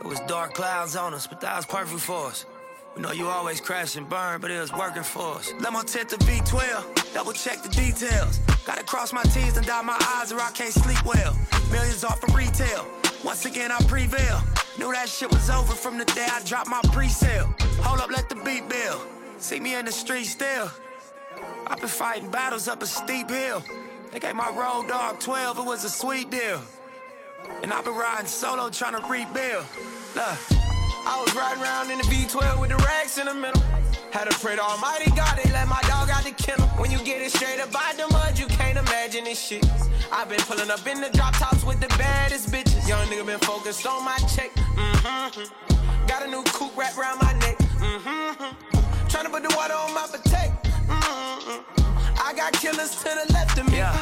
Speaker 28: It was dark clouds on us, but that was perfect for us. We know you always crash and burn, but it was working for us. Let my tent to V12, double check the details. Gotta cross my T's and dot my I's or I can't sleep well. Millions off of retail. Once again, I prevail. Knew that shit was over from the day I dropped my pre-sale. Hold up, let the beat build. See me in the street still. I've been fighting battles up a steep hill. They gave my road dog 12, it was a sweet deal. And I've been riding solo trying to rebuild. Look.
Speaker 27: I was riding around in the V12 with the racks in the middle. Had to pray to Almighty God, they let my dog out the kennel. When you get it straight up out the mud, you can't imagine this shit. I've been pulling up in the drop tops with the baddest bitches. Young nigga been focused on my check. Mm-hmm. Got a new coupe wrapped around my neck. Mm-hmm. Trying to put the water on my potato. Mm-hmm. I got killers to the left of me. Yeah,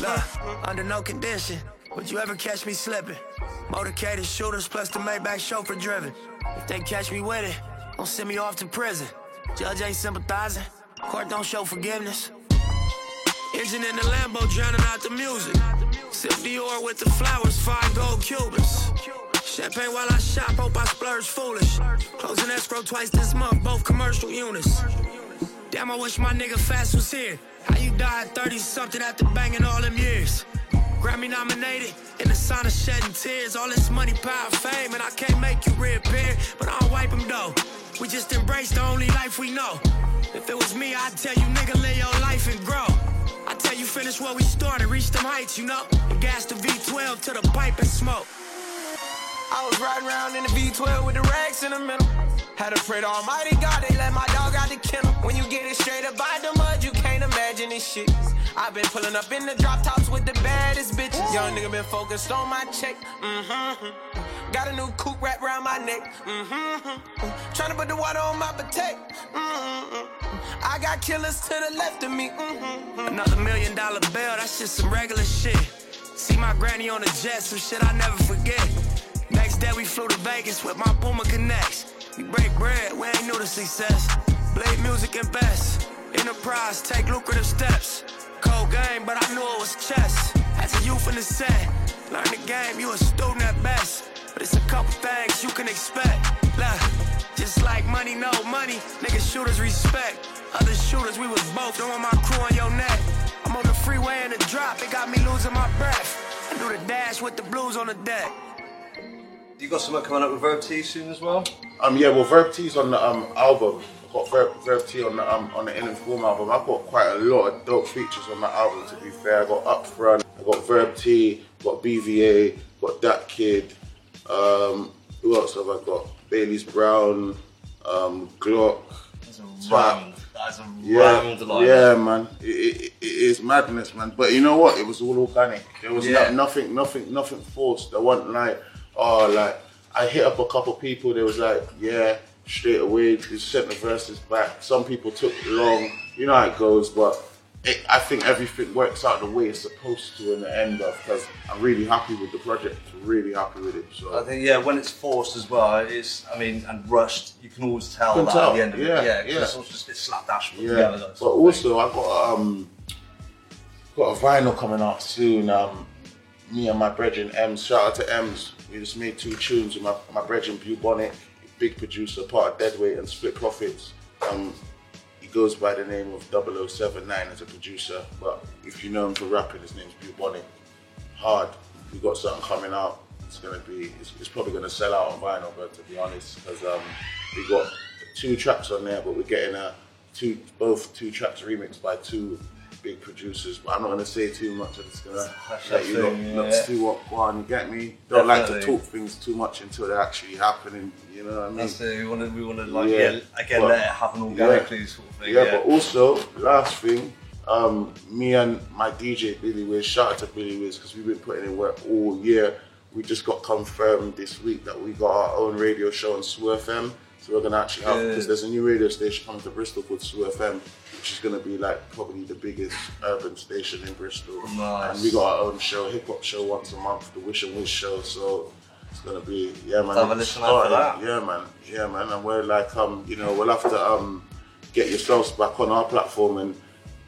Speaker 27: look, under no condition would you ever catch me slipping. Motorcaded shooters plus the Maybach chauffeur driven. If they catch me with it, don't send me off to prison. Judge ain't sympathizing, court don't show forgiveness. Engine in the Lambo drowning out the music. Sip Dior with the flowers, five gold Cubans. Champagne while I shop, hope I splurge foolish. Closing escrow twice this month, both commercial units. Damn, I wish my nigga Fast was here. How you died 30 something after banging all them years? Grammy nominated, in the sign of shedding tears. All this money, power, fame, and I can't make you reappear, but I'll wipe them though. We just embrace the only life we know. If it was me, I'd tell you, nigga, live your life and grow. I tell you, finish what we started, reach them heights, you know. And gas the V12 to the pipe and smoke. I was riding around in the V12 with the racks in the middle. Had to pray to Almighty God, they let my dog out the kennel. When you get it straight up by the mud, you can't imagine this shit. I've been pulling up in the drop tops with the baddest bitches. Young nigga been focused on my check. Mm-hmm. Got a new coupe wrapped around my neck. Mm-hmm. Trying to put the water on my potato. Mm-hmm. I got killers to the left of me. Mm-hmm. Another million dollar bill, that's just some regular shit. See my granny on the jet, some shit I never forget. Next day we flew to Vegas with my Puma Connects. We break bread, we ain't new to success. Blade music and best. Enterprise, take lucrative steps. Cold game, but I knew it was chess. As a youth in the set, learn the game, you a student at best. But it's a couple things you can expect. Look, just like money, no money, niggas shooters respect. Other shooters, we was both throwing my crew on your neck. I'm on the freeway in the drop, it got me losing my breath. I do the dash with the blues on the deck.
Speaker 15: You got something coming up with Verb T soon as well?
Speaker 8: Um, yeah, well, Verb T's on the um album. I've got Verb, Verb T on the um on the In Inform album. I've got quite a lot of dope features on that album. To be fair, I got Upfront, I got Verb T, got BVA, got That Kid. Um, who else have I got? Bailey's Brown, um, Glock.
Speaker 15: That's a round- that is a
Speaker 8: yeah,
Speaker 15: round lineup.
Speaker 8: yeah, man. It, it, it is madness, man. But you know what? It was all organic. There was
Speaker 15: Yeah.
Speaker 8: no, nothing, nothing, nothing forced. There wasn't like, oh, like I hit up a couple people. They was like, yeah, straight away. Just sent the verses back. Some people took long. You know how it goes, but. It, I think everything works out the way it's supposed to in the end of because I'm really happy with the project. Really happy with it. So
Speaker 15: I think yeah, when it's forced as well, it's I mean and rushed, you can always tell
Speaker 8: Can
Speaker 15: that
Speaker 8: tell,
Speaker 15: at the end of
Speaker 8: yeah,
Speaker 15: it. Yeah,
Speaker 8: yeah.
Speaker 15: it's just it's slapdash put
Speaker 8: Yeah,
Speaker 15: together.
Speaker 8: but also I've got um got a vinyl coming out soon. Um, me and my brethren Ems. Shout out to Ems. We just made two tunes with my my brethren Bubonic, big producer, part of Deadweight and Split Prophets. Um, he goes by the name of 0079 as a producer, but if you know him for rapping, his name's Bubonic. Hard. We got something coming out. It's gonna be. It's, it's probably gonna sell out on vinyl, but to be honest, because um, we got two tracks on there, but we're getting a two both two tracks remixed by two big producers. But I'm not gonna say too much. I'm just gonna let you
Speaker 15: thing,
Speaker 8: not
Speaker 15: yeah.
Speaker 8: see what go on. You get me? Don't like to talk things too much until they're actually happening. You know what I mean?
Speaker 15: That's it. We want to we want to like yeah, again let it happen organically sort of thing.
Speaker 8: Yeah,
Speaker 15: Yeah,
Speaker 8: but also last thing, um, me and my DJ Billy Wiz, shout out to Billy Wiz because we've been putting in work all year. We just got confirmed this week that we got our own radio show on Sue FM. So we're gonna actually have because there's a new radio station coming to Bristol called FM, which is gonna be like probably the biggest urban station in Bristol.
Speaker 15: Nice.
Speaker 8: And we got our own show, hip hop show once a month, the Wish and Wish show. So it's gonna be yeah man.
Speaker 15: Have a listen that.
Speaker 8: Yeah man, yeah man. And we're like um, you know, we'll have to um get yourselves back on our platform and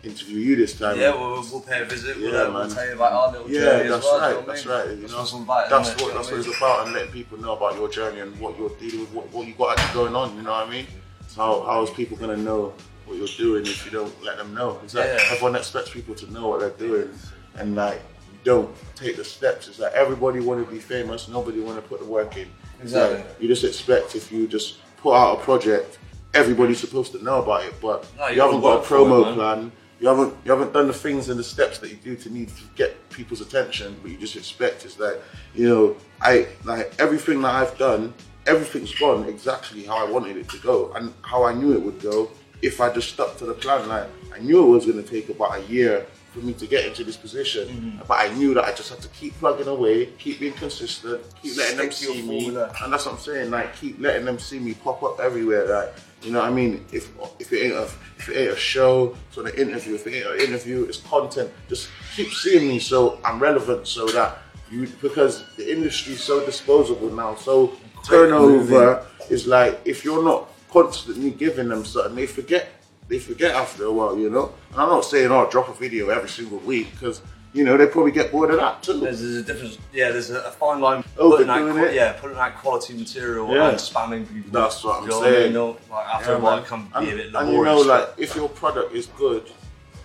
Speaker 8: interview you this time.
Speaker 15: yeah, we'll, we'll pay a visit.
Speaker 8: Yeah,
Speaker 15: we'll,
Speaker 8: man.
Speaker 15: we'll tell you about our little
Speaker 8: Yeah,
Speaker 15: journey
Speaker 8: that's
Speaker 15: as well.
Speaker 8: right.
Speaker 15: you know
Speaker 8: That's right. You
Speaker 15: That's
Speaker 8: know, that's
Speaker 15: it?
Speaker 8: what
Speaker 15: you
Speaker 8: that's what
Speaker 15: what
Speaker 8: it's about, and letting people know about your journey and what you're dealing with, what, what you got actually going on. You know what I mean? So how, how is people gonna know what you're doing if you don't let them know? It's like
Speaker 15: Yeah.
Speaker 8: everyone expects people to know what they're doing, and like you don't take the steps. It's like everybody want to be famous, nobody want to put the work in. It's like,
Speaker 15: Exactly.
Speaker 8: you just expect if you just put out a project, everybody's supposed to know about it, but
Speaker 15: No, you
Speaker 8: you haven't
Speaker 15: gotta
Speaker 8: a
Speaker 15: for it,
Speaker 8: promo plan. You haven't you haven't done the things and the steps that you do to need to get people's attention, but you just expect it's like you know I like everything that I've done, everything's gone exactly how I wanted it to go and how I knew it would go if I just stuck to the plan. Like I knew it was going to take about a year for me to get into this position.
Speaker 13: Mm-hmm.
Speaker 8: But I knew that I just had to keep plugging away, keep being consistent, keep letting them see me, and that's what I'm saying. Like keep letting them see me pop up everywhere. Like you know what I mean? If if it ain't a if it ain't a show, it's on an interview. If it ain't an interview, it's content. Just keep seeing me so I'm relevant. So that you because the industry's so disposable now. So turnover is like if you're not constantly giving them something, they forget. They forget after a while, you know. And I'm not saying, "Oh, drop a video every single week," because you know they probably get bored of that too.
Speaker 13: There's, there's a difference. Yeah, there's a, a fine line.
Speaker 8: Oh,
Speaker 13: putting out,
Speaker 8: it?
Speaker 13: Yeah, putting out quality material
Speaker 8: Yeah.
Speaker 13: and spamming people.
Speaker 8: That's what I'm
Speaker 13: you know
Speaker 8: saying.
Speaker 13: No, like after
Speaker 8: Yeah,
Speaker 13: a while, it can be
Speaker 8: and,
Speaker 13: a bit
Speaker 8: and you know, like if your product is good,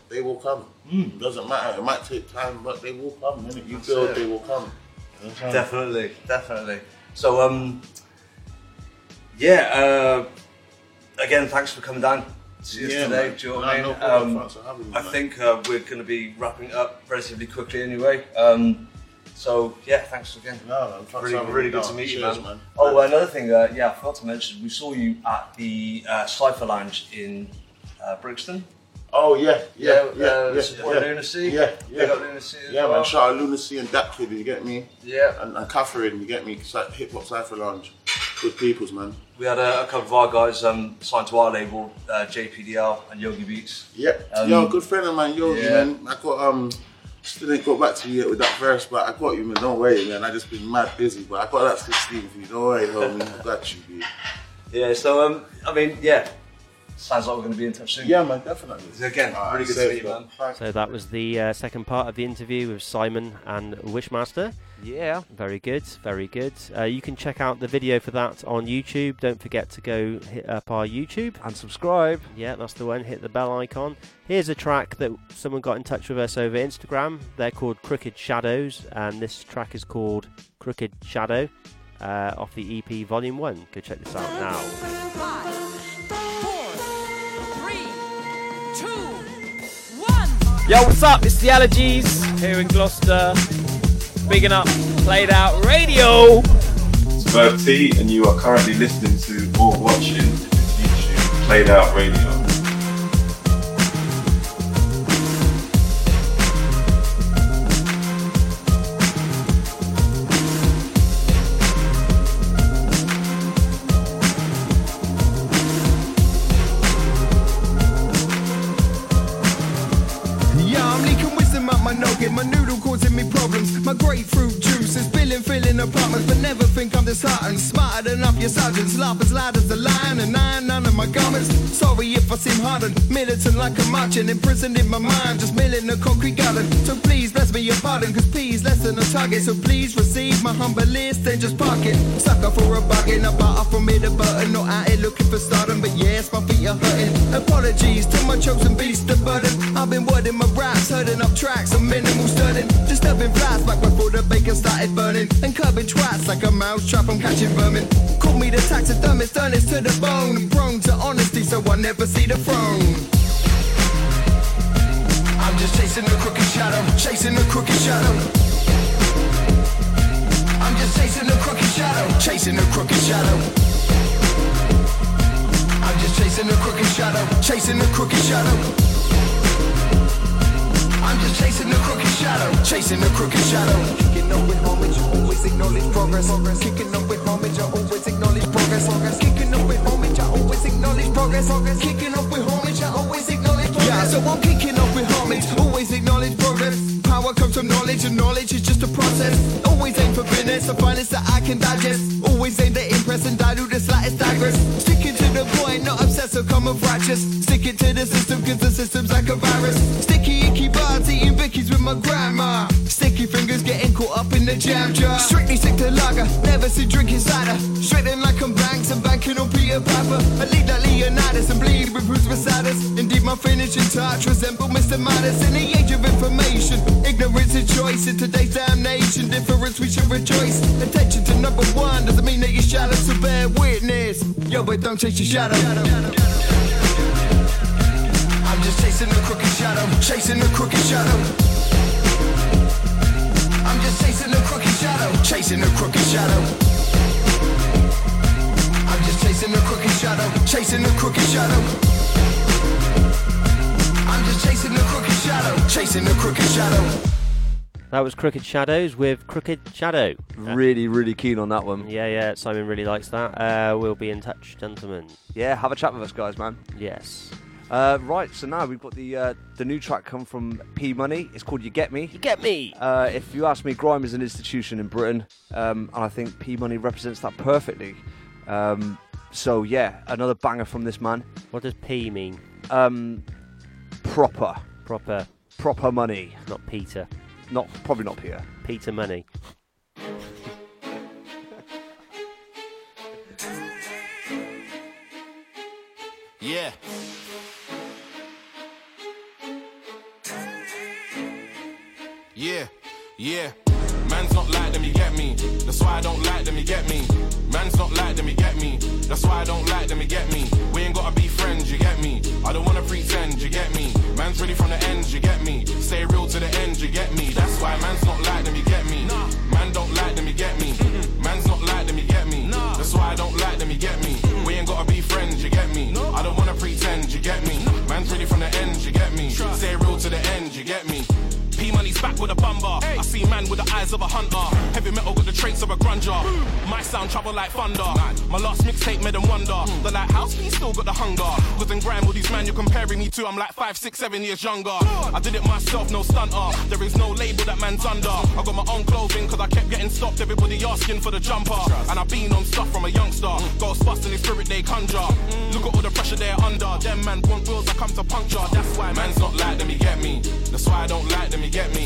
Speaker 8: they will come.
Speaker 13: Hmm.
Speaker 8: Doesn't matter. It might take time, but they will come. Innit? You
Speaker 13: That's
Speaker 8: build,
Speaker 13: it.
Speaker 8: they will come.
Speaker 13: Definitely, definitely. So, um, yeah. Uh, again, thanks for coming down see us
Speaker 8: Yeah,
Speaker 13: today.
Speaker 8: man.
Speaker 13: Do you know I
Speaker 8: no
Speaker 13: mean?
Speaker 8: problem.
Speaker 13: Um,
Speaker 8: Thanks for having me,
Speaker 13: I
Speaker 8: man.
Speaker 13: think uh, we're going to be wrapping up relatively quickly anyway. Um, so yeah, thanks again.
Speaker 8: No, thanks for
Speaker 13: really, really good to meet you, man.
Speaker 8: man.
Speaker 13: Oh, another thing, uh, yeah, I forgot to mention, we saw you at the uh, Cypher Lounge in uh, Brixton.
Speaker 8: Oh yeah, yeah,
Speaker 13: Yeah,
Speaker 8: yeah,
Speaker 13: uh,
Speaker 8: yeah, yeah.
Speaker 13: Lunacy.
Speaker 8: Yeah,
Speaker 13: Big
Speaker 8: yeah.
Speaker 13: up Lunacy
Speaker 8: Yeah,
Speaker 13: well.
Speaker 8: man. Shout out Lunacy and kid. You get me?
Speaker 13: Yeah.
Speaker 8: And, and Catherine, you get me? Hip Hop Cypher Lounge. Good peoples, man.
Speaker 13: We had a, a couple of our guys um, signed to our label, uh, JPDL and Yogi Beats.
Speaker 8: Yeah.
Speaker 13: Um,
Speaker 8: Yo, good friend of mine, Yogi,
Speaker 13: yeah.
Speaker 8: man. I got um still didn't go back to you yet with that verse, but I got you, man. Don't worry, man. I just been mad busy, but I got that 16 for you. Don't worry, homie. I got you, dude.
Speaker 13: Yeah, so um, I mean, yeah, sounds like we're going to be in touch soon.
Speaker 8: Yeah, man, definitely.
Speaker 13: Again, really good to meet you, man.
Speaker 5: So that was the uh, second part of the interview with Simon and Wishmaster.
Speaker 29: Yeah.
Speaker 5: Very good, very good. Uh, you can check out the video for that on YouTube. Don't forget to go hit up our YouTube.
Speaker 29: And subscribe.
Speaker 5: Yeah, that's the one. Hit the bell icon. Here's a track that someone got in touch with us over Instagram. They're called Crooked Shadows, and this track is called Crooked Shadow uh, off the EP Volume 1. Go check this out now.
Speaker 17: Yo, what's up? It's the Allergies here in Gloucester. Bigging up Played Out Radio.
Speaker 30: It's Verb T, and you are currently listening to or watching YouTube Played Out Radio.
Speaker 31: My grapefruit juice is spilling, filling apartments, but never disheartened. Smarter than off your sergeants, laugh as loud as the lion, and I ain't none of my garments. Sorry if I seem hardened, militant like a marching, imprisoned in my mind, just milling a concrete garden. So please bless me your pardon, cause please less than a target. So please receive my humble list and just park it. Sucker for a bargain, a bar from me the button, not out here looking for stardom, but yes, my feet are hurting. Apologies to my chosen beast, the burden. I've been wording my raps, herding up tracks, a minimal studying. Disturbing flats back before the bacon started burning. And curbing twats like a mouse trap, I'm catching vermin. Call me the taxidermist, this to the bone. Prone to honesty, so I never see the throne. I'm just chasing a crooked shadow, chasing a crooked shadow. I'm just chasing a crooked shadow, chasing a crooked shadow. I'm just chasing a crooked shadow, chasing a crooked shadow. I'm just chasing a crooked shadow, chasing a crooked shadow. Kicking up with homage, always acknowledge progress. Kicking up with homage, I always acknowledge progress. Kicking up with homage, I always acknowledge progress. Kicking up with homage, I always acknowledge progress. Yeah, so I'm kicking up with homage, always acknowledge progress. Power comes from knowledge, and knowledge is just a process. Always aim for business, the finest that I can digest. Always aim to impress and dilute the slightest digress. Sticking to the point, not obsessive, come of righteous. Sticking to the system, cause the system's like a virus. Sticky, icky eating Vickies with my grandma. Sticky fingers getting caught up in the jam jar. Strictly stick to lager, never see drinking cider. Straighten like I'm banks and banking on Peter Piper. I lead like Leonidas and bleed with Bruce beside. Indeed, my finishing touch resemble Mr. Midas in the age of information. Ignorance is choice in today's damnation. Difference we should rejoice. Attention to number one doesn't mean that you're shallow, so bear witness. Yo, but don't chase your shadow. I'm just chasing a crooked shadow, chasing a crooked shadow. I'm just chasing a crooked shadow, chasing a crooked shadow. I'm just chasing a crooked shadow, chasing a crooked shadow. I'm just chasing a crooked shadow,
Speaker 10: chasing the crooked shadow.
Speaker 5: That was Crooked Shadows with Crooked Shadow.
Speaker 13: Really, really keen on that one.
Speaker 5: Yeah, yeah. Simon really likes that. Uh, we'll be in touch, gentlemen.
Speaker 13: Yeah, have a chat with us, guys, man.
Speaker 5: Yes.
Speaker 13: Uh, right, so now we've got the uh, the new track come from P Money. It's called "You Get Me." You
Speaker 5: get me.
Speaker 13: Uh, if you ask me, grime is an institution in Britain, um, and I think P Money represents that perfectly. Um, so yeah, another banger from this man.
Speaker 5: What does P mean?
Speaker 13: Um, proper,
Speaker 5: Proper.
Speaker 13: proper money.
Speaker 5: Not Peter.
Speaker 13: Not probably not Peter.
Speaker 5: Peter Money.
Speaker 10: Yeah. Yeah, yeah. Man's not like them, you get me. That's why I don't like them, you get me. Man's not like them, you get me. That's why I don't like them, you get me. We ain't gotta be friends, you get me. I don't wanna pretend, you get me. Man's ready from the end, you get me. Stay real to the end, you get me. That's why man's not like them, you get me. Man don't like them, you get me. Man's not like them, you get me. That's why I don't like them, you get me. We ain't gotta be friends, you get me. I don't wanna pretend, you get me. Man's ready from the end, you get me. Stay real to the end, you get me. Money's back with a bum bumper. I see man with the eyes of a hunter. Heavy metal got the traits of a grunger. My sound trouble like thunder. My last mixtape made them wonder. The lighthouse we still got the hunger. Cause in grime, all these man you're comparing me to, I'm like five, six, seven years younger. I did it myself, no stunter. There is no label that man's under. I got my own clothing cause I kept getting stopped. Everybody asking for the jumper. And I've been on stuff from a youngster. Ghostbusting the spirit they conjure. Look at all the pressure they're under. Them man want wheels, I come to puncture. That's why man's not like them, you get me. That's why I don't like them, you get me.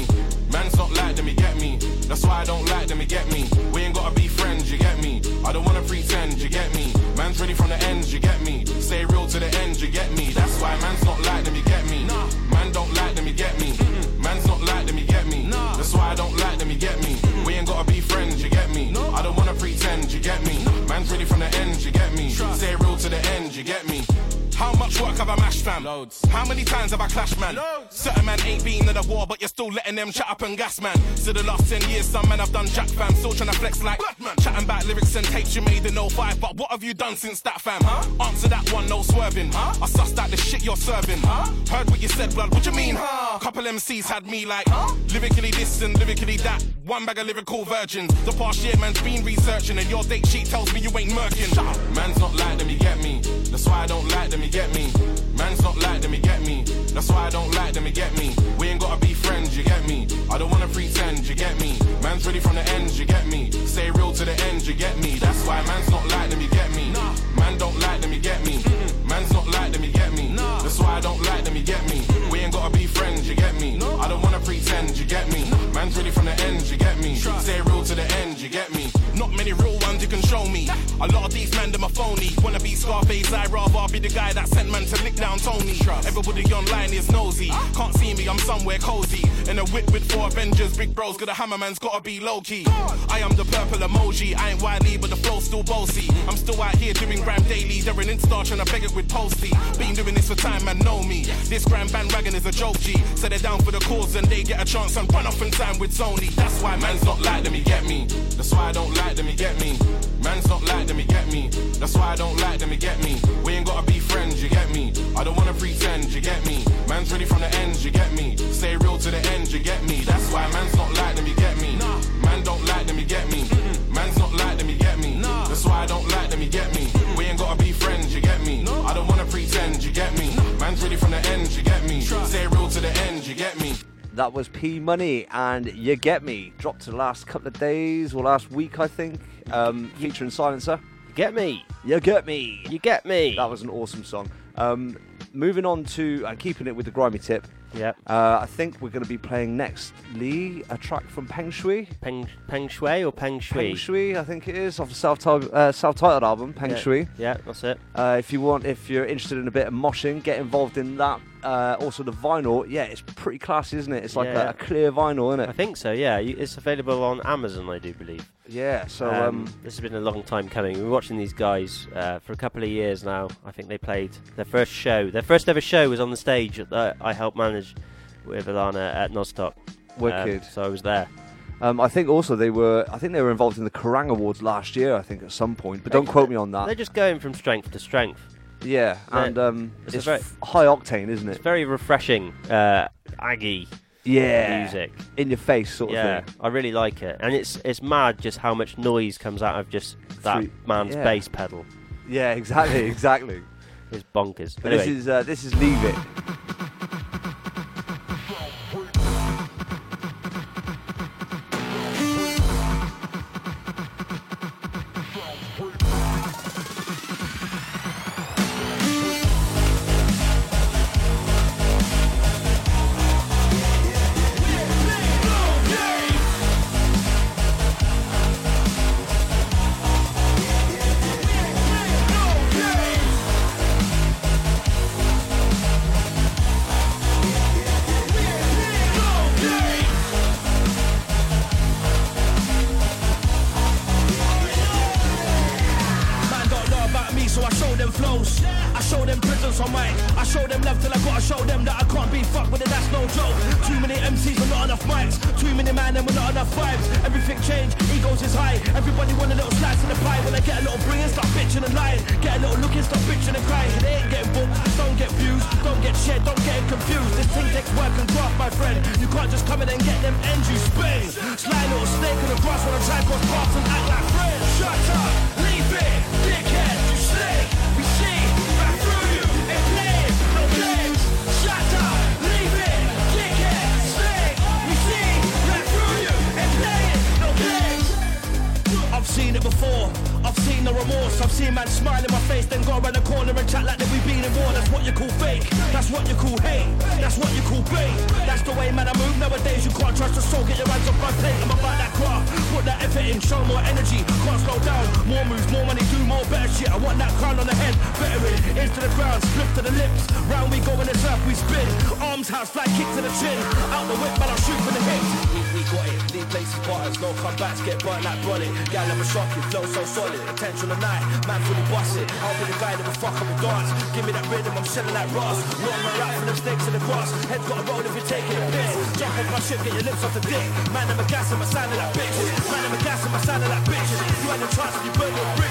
Speaker 10: Man's not like them, you get me. That's why I don't like them, you get me. We ain't gotta be friends, you get me. I don't wanna pretend, you get me. Man's ready from the ends, you get me. Stay real to the end, you get me. That's why man's not like them, you get me. Man don't like them, you get me. Man's not like them, you get me. That's why I don't like them, you get me. We ain't gotta be friends, you get me. I don't wanna pretend, you get me. Man's ready from the ends, you get me. Stay real to the end, you get me. How much work have I mashed, fam? Loads. How many times have I clashed, man? Loads. Certain man ain't been in the war, but you're still letting them chat up and gas, man. So the last 10 years, some man have done jack, fam. Still trying to flex like man. Chatting about lyrics and tapes you made in 05, but what have you done since that, fam? Huh? Answer that one, no swerving. Huh? I sussed out the shit you're serving. Huh? Heard what you said, blood. What you mean, huh? Couple MCs had me like, huh? Lyrically this and lyrically that. One bag of lyrical virgins. The past year, man's been researching, and your date sheet tells me you ain't murking. Man's not like them, you get me. That's why I don't like them, you get me. Man's not like them, you get me. That's why I don't like them, you get me. We ain't gotta be friends, you get me. I don't wanna pretend, you get me. Man's ready from the ends, you get me. Stay real to the end, you get me. That's why man's not like them, you get me. Man don't like them, you get me. Man's not like them, you get me. That's why I don't like them, you get me. We ain't gotta be friends, you get me. I don't wanna pretend, you get me. Man's ready from the ends, you get me. Stay real to the end, you get me. Not many real show me. A lot of these men, them are phony. Wanna be Scarface, I'd rather be the guy that sent man to lick down Tony. Everybody online is nosy. Can't see me, I'm somewhere cozy. In a whip with four Avengers, big bros, got a hammer man's gotta be low key. I am the purple emoji. I ain't widely, but the flow's still bossy. I'm still out here doing gram daily. They're an Insta trying to beg it with Posty. Been doing this for time, man, know me. This gram bandwagon is a joke, G. So they're down for the cause and they get a chance and run off in time with Sony. That's why man's not like them, you get me. That's why I don't like them, you get me. Man's not like them, you get me. That's why I don't like them, you get me. We ain't gotta be friends, you get me. I don't wanna pretend, you get me. Man's ready from the ends, you get me. Stay real to the end, you get me. That's why man's not like them, you get me. Man don't like them, you get me. Man's not like them, you get me. That's why I don't like them, you get me. We ain't gotta be friends, you get me. I don't wanna pretend, you get me. Man's ready from the ends, you get me. Stay real to the end, you get me.
Speaker 13: That was P Money and You Get Me. Dropped the last couple of days or last week, I think. Um, featuring Silencer.
Speaker 5: You get me.
Speaker 13: You get me.
Speaker 5: You get me.
Speaker 13: That was an awesome song. Um, moving on to and keeping it with the grimy tip.
Speaker 5: Yeah.
Speaker 13: Uh, I think we're going to be playing next, Lee, a track from Peng Shui.
Speaker 5: Peng Peng Shui or Peng Shui?
Speaker 13: Peng Shui, I think it is, off the self-titled, uh, self-titled album, Peng
Speaker 5: yeah.
Speaker 13: Shui.
Speaker 5: Yeah, that's it.
Speaker 13: Uh, if you want, if you're interested in a bit of moshing, get involved in that. Uh, also, the vinyl, yeah, it's pretty classy, isn't it? It's like
Speaker 5: Yeah.
Speaker 13: a, a clear vinyl, isn't it?
Speaker 5: I think so. Yeah, it's available on Amazon, I do believe.
Speaker 13: Yeah. So,
Speaker 5: um,
Speaker 13: um,
Speaker 5: this has been a long time coming. We've been watching these guys uh, for a couple of years now. I think they played their first show. Their first ever show was on the stage that I helped manage with Alana at Nozstock. Um,
Speaker 13: Wicked.
Speaker 5: so I was there.
Speaker 13: Um, I think also they were. I think they were involved in the Kerrang Awards last year. I think at some point, but don't quote me on that.
Speaker 5: They're just going from strength to strength.
Speaker 13: Yeah, and um,
Speaker 5: It's
Speaker 13: it's,
Speaker 5: very-
Speaker 13: high octane, isn't it?
Speaker 5: It's very refreshing, uh, Aggie.
Speaker 13: Yeah.
Speaker 5: music
Speaker 13: In your face sort of
Speaker 5: yeah,
Speaker 13: thing.
Speaker 5: I really like it, and it's it's mad just how much noise comes out of just that man's
Speaker 13: yeah.
Speaker 5: bass pedal.
Speaker 13: Yeah, exactly, [laughs] exactly.
Speaker 5: It's bonkers.
Speaker 13: But
Speaker 5: anyway,
Speaker 13: this is uh, this is leave it.
Speaker 32: Face, then go around the corner and chat like that we been in war. That's what you call fake. That's what you call hate. That's what you call bait. That's the way man I move nowadays. You can't trust a soul. Get your hands off my plate. I'm about that craft. Put that effort in. Show more energy. Can't slow down. More moves, more money, do more better shit. I want that crown on the head. Veteran. Into the ground. Split to the lips. Round we go in the surf. We spin. Arms house. Fly kick to the chin. Out the whip, man. I'll shoot for the hips. Got it. Leave places butters. No comebacks. Get burnt like bullet. Gal, I'm a shock you. Flow so solid. Attention tonight. Man fully bust it. I'll be the guy that will fuck up with dance. Give me that rhythm. I'm selling like Ross. Long my rap for them snakes in the grass. Head got a roll if you're taking a piss. Jump off my ship. Get your lips off the dick. Man, I'm a gas. I'm a sound like bitches. Man, I'm a gas. I'm a sound like bitches. You had the chance. You burn your bridges.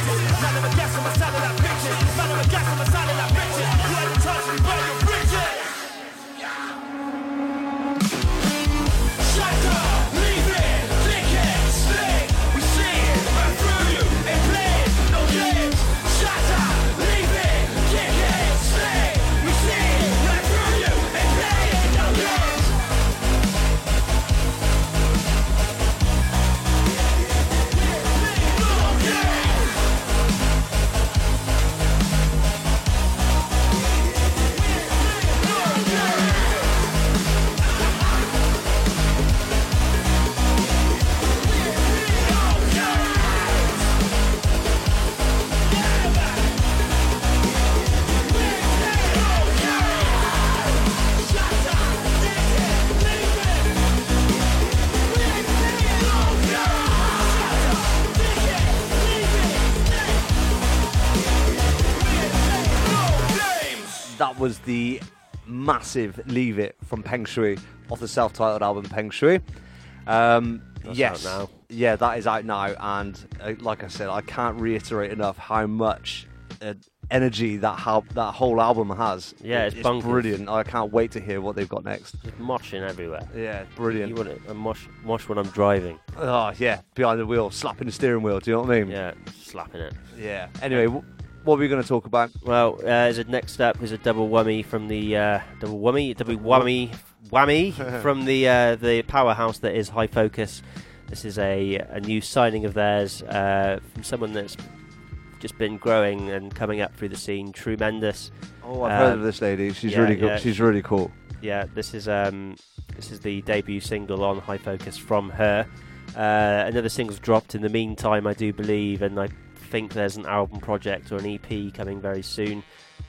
Speaker 13: That was the massive Leave It from Peng Shui off the self titled album Peng Shui. Um, yes. Yeah, that is out now. And uh, like I said, I can't reiterate enough how much uh, energy that, hal- that whole album has.
Speaker 5: Yeah,
Speaker 13: It-
Speaker 5: it's bonkers.
Speaker 13: brilliant. I can't wait to hear what they've got next.
Speaker 5: Just moshing everywhere.
Speaker 13: Yeah, brilliant.
Speaker 5: You want? A mosh, mosh when I'm driving.
Speaker 13: Oh, yeah, behind the wheel, slapping the steering wheel. Do you know what I mean?
Speaker 5: Yeah, slapping it.
Speaker 13: Yeah. Anyway, what were we going to talk about?
Speaker 5: Well, uh, as a next up is a double whammy from the uh, double whammy, double whammy, whammy [laughs] from the uh, the powerhouse that is High Focus. This is a a new signing of theirs uh, from someone that's just been growing and coming up through the scene. Tremendous.
Speaker 13: Oh, I've heard of this lady. She's really good. She's really cool.
Speaker 5: Yeah, this is um, this is the debut single on High Focus from her. Uh, another single's dropped in the meantime, I do believe, and I think there's an album project or an EP coming very soon.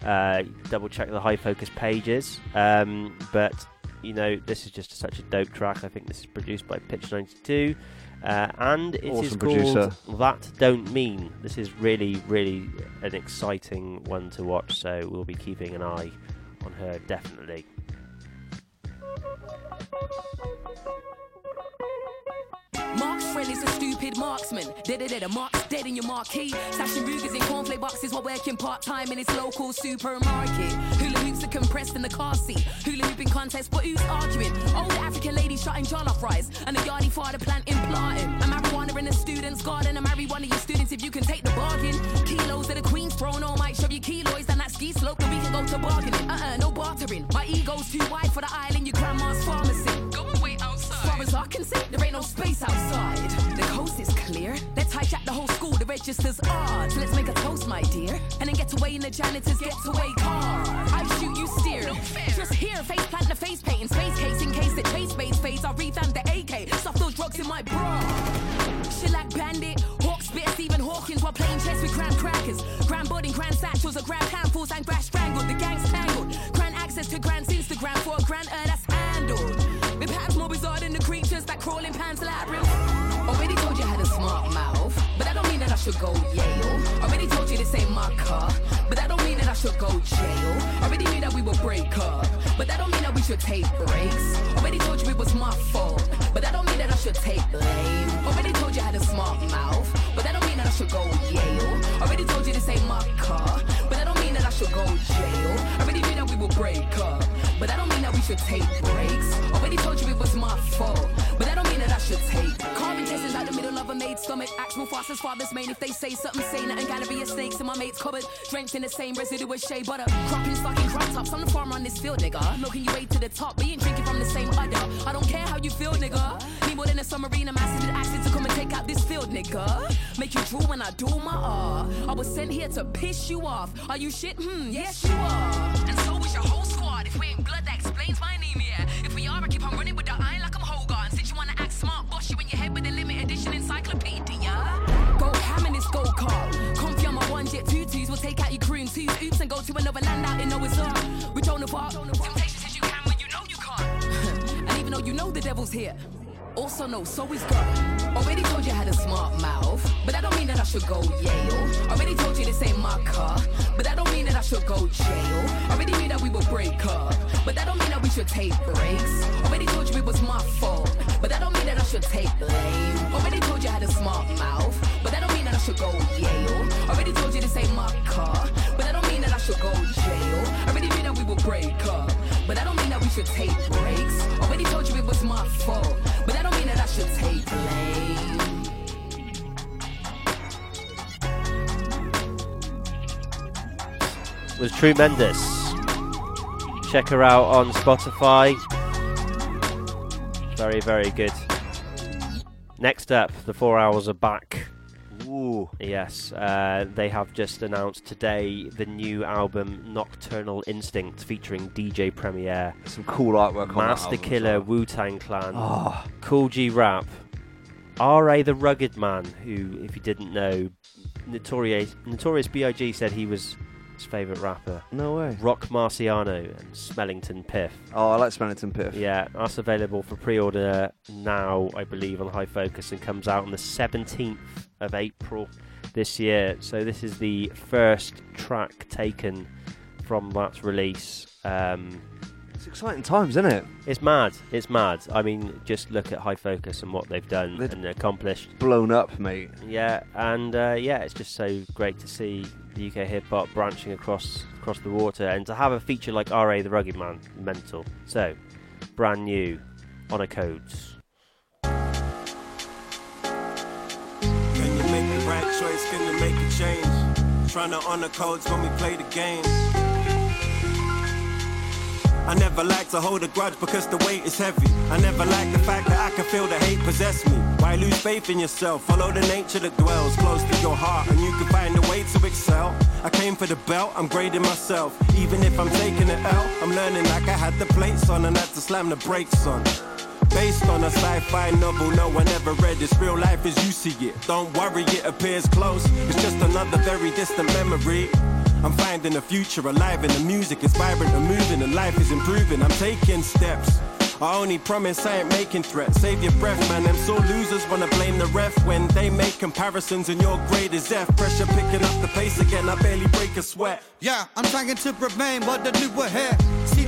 Speaker 5: Uh, double check the High Focus pages. Um, but you know, this is just such a dope track. I think this is produced by Pitch 92. Uh, and it is
Speaker 13: Awesome
Speaker 5: called
Speaker 13: producer.
Speaker 5: That Don't Mean. This is really, really an exciting one to watch, so we'll be keeping an eye on her definitely.
Speaker 33: Mark's friend is a stupid mark. marksman. Dead, dead, dead, marks dead in your marquee. Stashing Rugers in cornflake boxes while working part time in its local supermarket. Hula hoops are compressed in the car seat. Hula hooping contest, but who's arguing? Old African lady shutting jollof rice and a yardie father planting planting. A marijuana in a student's garden. I marry one of your students if you can take the bargain. Kilos of the queen's throne, all might show you kilos. Then that ski slope, then we can go to bargaining. Uh uh, no bartering. My ego's too wide for the in your grandma's pharmacy. Go and wait outside. As far as I can see, there ain't no space outside. Is clear. Let's hijack the whole school. The register's odd. So Let's make a toast, my dear. And then get away in the janitor's getaway car. I shoot, you steer. Just here, face plant the face paint in space case in case the chase fades fades. I'll revamp the AK. Stuff those drugs in my bra. Shellac bandit, hawk spit, Stephen Hawkins while playing chess with grand crackers. Grand budding, grand satchels, or grand handfuls and grass strangled. The gang's tangled. Grand access to grand's Instagram for a grand earn should go Yale. Already told you this ain't my car, but that don't mean that I should go jail. Already knew that we would break up, but that don't mean that we should take breaks. Already told you it was my fault, but that don't mean that I should take blame. Already told you I had a smart mouth, but that don't mean that I should go Yale. Already told you this ain't my car, but that don't mean that I should go jail. Already knew that we would break up, but that don't mean that we should take breaks. Already told you it was my fault, but that don't mean that I should take. Carving cases out the middle of a maid's stomach. Actual fast as father's main. If they say something, say nothing. Gallery of snakes in my mate's cupboard. Drenched in the same residue as shea butter. Cropping, stocking, crop tops. I'm the farmer on this field, nigga. Looking you way to the top, but ain't drinking from the same udder. I don't care how you feel, nigga. Need more than a submarine, a massive with acid to come and take out this field, nigga. Make you drool when I do my R. I was sent here to piss you off. Are you shit? Hmm, yes you are. And so is your whole squad. If we ain't blood, that explains my anemia. If we are, I keep on running with the iron like I'm Hogarth. Since you wanna act smart, boss you in your head with a limited edition encyclopedia. Go ham in this go kart. Comfy on my one jet two twos. We'll take out your crew and twos. Oops and go to another land out in Noah's. We don't know what. Temptation says you can when you know you can't. [laughs] and even though you know the devil's here. Also know, so he's God. Already told you I had a smart mouth, but that don't mean that I should go Yale. Already told you this ain't my car, but that don't mean that I should go jail. Already knew that we would break up, but that don't mean that we should take breaks. Already told you it was my fault, but that don't mean that I should take blame. Already told you I had a smart mouth, but that don't mean that I should go Yale. Already told you this ain't my car, but that don't should go jail. Already knew that we would break up, but that don't mean that we should take breaks. Already told you it was my fault, but that don't mean that I should take blame.
Speaker 5: was tremendous. Check her out on Spotify. Very, very good. Next up, the Four Owls are back.
Speaker 13: Ooh.
Speaker 5: Yes, uh, they have just announced today the new album Nocturnal Instinct featuring DJ Premier.
Speaker 13: Some cool artwork on
Speaker 5: Masta
Speaker 13: album
Speaker 5: Killa, Wu Tang Clan,
Speaker 13: Oh.
Speaker 5: Kool G Rap, R.A. the Rugged Man, who, if you didn't know, Notorious, Notorious B.I.G. said he was his favourite rapper.
Speaker 13: No way.
Speaker 5: Rock Marciano and Smellington Piff.
Speaker 13: Oh, I like Smellington Piff.
Speaker 5: Yeah, that's available for pre-order now, I believe, on High Focus and comes out on the 17th of April this year. So this is the first track taken from that release. Um,
Speaker 13: It's exciting times, isn't it?
Speaker 5: it's mad. It's mad. I mean, just look at High Focus and what they've done
Speaker 13: They've
Speaker 5: and accomplished.
Speaker 13: Blown up, mate.
Speaker 5: Yeah, and uh, yeah, it's just so great to see the UK hip hop branching across across the water, and to have a feature like R.A. the Rugged Man, mental. So, brand new, Honor Codes.
Speaker 34: Can you make a change? Trying to honor codes when we play the game. I never like to hold a grudge because the weight is heavy. I never like the fact that I can feel the hate possess me. Why lose faith in yourself? Follow the nature that dwells close to your heart, and you can find a way to excel. I came for the belt, I'm grading myself. Even if I'm taking it out, I'm learning like I had the plates on and had to slam the brakes on. Based on a sci-fi novel no one ever read. It's real life as you see it. Don't worry, it appears close. It's just another very distant memory. I'm finding the future alive and the music is vibrant and moving and life is improving. I'm taking steps. I only promise I ain't making threats. Save your breath, man. Them sore losers wanna blame the ref when they make comparisons and your grade is F. Pressure picking up the pace again. I barely break a sweat.
Speaker 35: Yeah, I'm trying to remain what the new were here.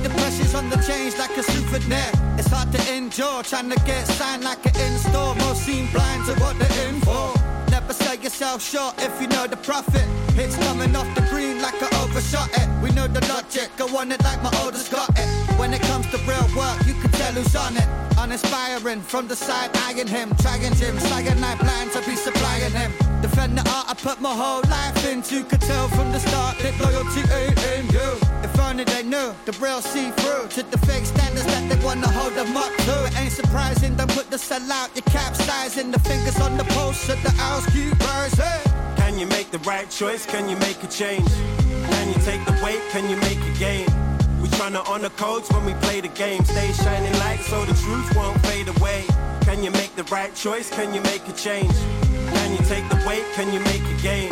Speaker 35: The pressures on the change like a souvenir. It's hard to endure, trying to get signed like an in store. Most seem blind to what they're in for. Never sell yourself short if you know the profit. It's coming off the green like I overshot it. We know the logic, I want it like my oldest got it. When it comes to real work, you can tell who's on it. Uninspiring, from the side eyeing him, trying him, cyanide plans I be supplying him. Defend the art I put my whole life into, could tell from the start that loyalty ain't in you. If only they knew the real see through to the fake standards that they wanna hold them up to. It ain't surprising, don't put the cell out, you capsizing the fingers on the pulse of the owls keep rising.
Speaker 34: Can you make the right choice? Can you make a change? Can you take the weight? Can you make a gain? We tryna honor codes when we play the game. Stay shining light so the truth won't fade away. Can you make the right choice? Can you make a change? Can you take the weight? Can you make a gain?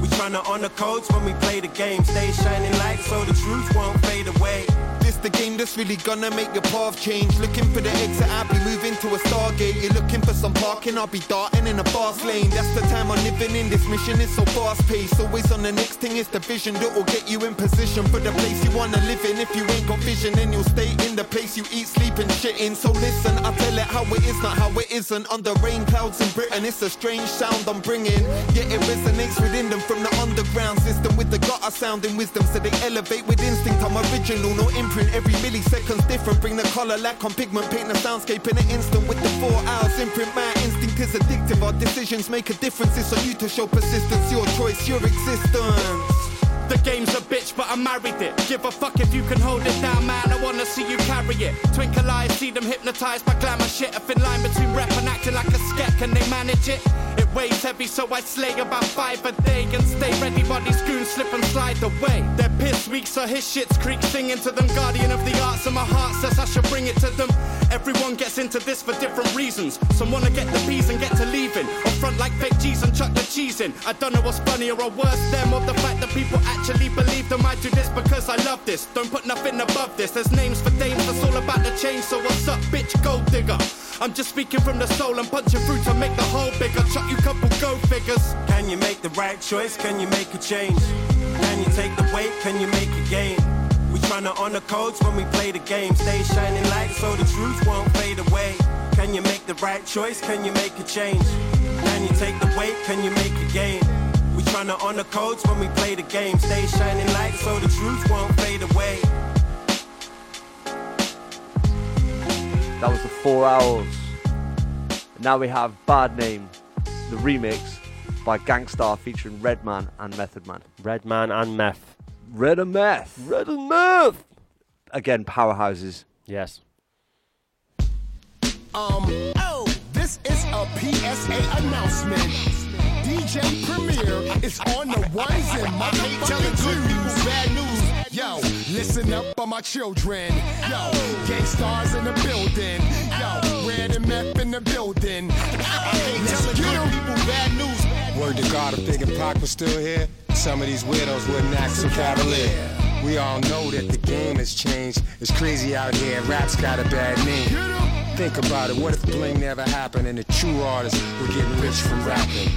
Speaker 34: We tryna honor codes when we play the game. Stay shining light so the truth won't fade away.
Speaker 36: This the game that's really gonna make your path change. Looking for the exit, I'll be moving to a stargate. You're looking for some parking, I'll be darting in a fast lane. That's the time I'm living in. This mission is so fast paced. Always on the next thing, it's the vision that will get you in position for the place you wanna live in. If you ain't got vision, then you'll stay in the place you eat, sleep, and shit in. So listen, I tell it how it is, not how it isn't. Under rain clouds in Britain, it's a strange sound I'm bringing. Yet it resonates within them from the underground system with the gutter sounding wisdom. So they elevate with instinct. I'm original, no imprint. Every millisecond's different. Bring the color lack on pigment, paint the soundscape in an instant with the Four Owls imprint. My instinct is addictive. Our decisions make a difference. It's on you to show persistence. Your choice, your existence.
Speaker 37: The game's a bitch, but I married it. Give a fuck if you can hold it down, man. I wanna see you carry it. Twinkle eyes, see them hypnotized by glamour shit. A thin line between rap and acting like a sket. Can they manage it? It weighs heavy, so I slay about five a day and stay ready. Bodies goon slip and slide away. They're pissed weak, so his shit's creek singing to them. Guardian of the arts, and my heart says I should bring it to them. Everyone gets into this for different reasons. Some wanna get the bees and get to leaving. Or front like fake G's and chuck the cheese in. I don't know what's funnier or worse, them or the fact that people actually believe them. I do this because I love this. Don't put nothing above this. There's names for dames, that's all about the change. So what's up, bitch, gold digger? I'm just speaking from the soul and punching through to make the hole bigger. Chuck you couple go figures.
Speaker 34: Can you make the right choice? Can you make a change? Can you take the weight? Can you make a gain? We tryna honor codes when we play the game. Stay shining light so the truth won't fade away. Can you make the right choice? Can you make a change? Can you take the weight? Can you make a gain? We tryna honor codes when we play the game. Stay shining light so the truth won't fade away.
Speaker 13: That was the Four Owls. Now we have Bad Name, the remix by Gang Starr featuring Redman and Method Man.
Speaker 5: Redman and Meth.
Speaker 13: Red and Meth.
Speaker 5: Red and Meth.
Speaker 13: Again, powerhouses.
Speaker 5: Yes.
Speaker 38: Um, oh, this is a PSA announcement. DJ Premier is on the ones and motherfucking twos. Bad news. Yo, listen up for my children. Yo, Gang Starr's in the building. Yo, red and meth in the building. I Let's get 'em. Bad news.
Speaker 39: Word to God, if Big and Pac was still here, some of these widows wouldn't act so cavalier. We all know that the game has changed. It's crazy out here, rap's got a bad name. Think about it, what if bling never happened and the true artists were getting rich from rapping?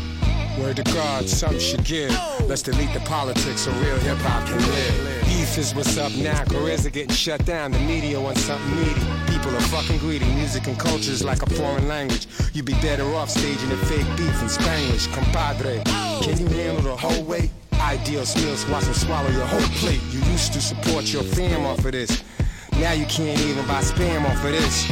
Speaker 39: Word to God, some should give. Let's delete the politics so real hip hop can live. Beef is what's up now, careers are getting shut down. The media wants something meaty. People are fucking greedy. Music and culture is like a foreign language. You'd be better off staging a fake beef in Spanish. Compadre, can you handle the whole weight? Ideal meals, watch them swallow your whole plate. You used to support your fam off of this. Now you can't even buy spam off of this.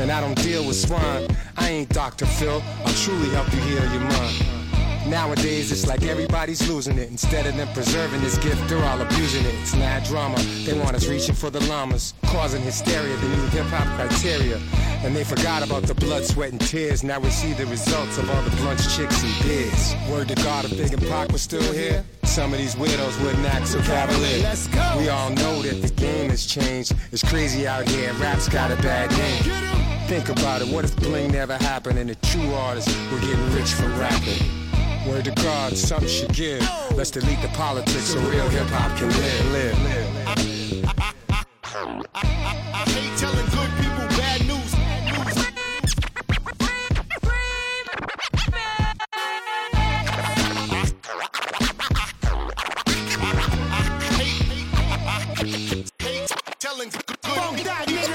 Speaker 39: And I don't deal with swine. I ain't Dr. Phil. I'll truly help you heal your mind. Nowadays, it's like everybody's losing it. Instead of them preserving this gift, they're all abusing it. It's mad drama. They want us reaching for the llamas, causing hysteria, the new hip hop criteria. And they forgot about the blood, sweat, and tears. Now we see the results of all the blunts, chicks, and beers. Word to God, if Big and Pac was still here, some of these widows wouldn't act so cavalier.
Speaker 38: Let's go.
Speaker 39: We all know that the game has changed. It's crazy out here, rap's got a bad name. Think about it, what if bling never happened and the true artists were getting rich from rapping? Word to God, some should give. Let's delete the politics so real hip hop can live. live, live.
Speaker 38: I hate telling good people bad news. Telling good people bad news.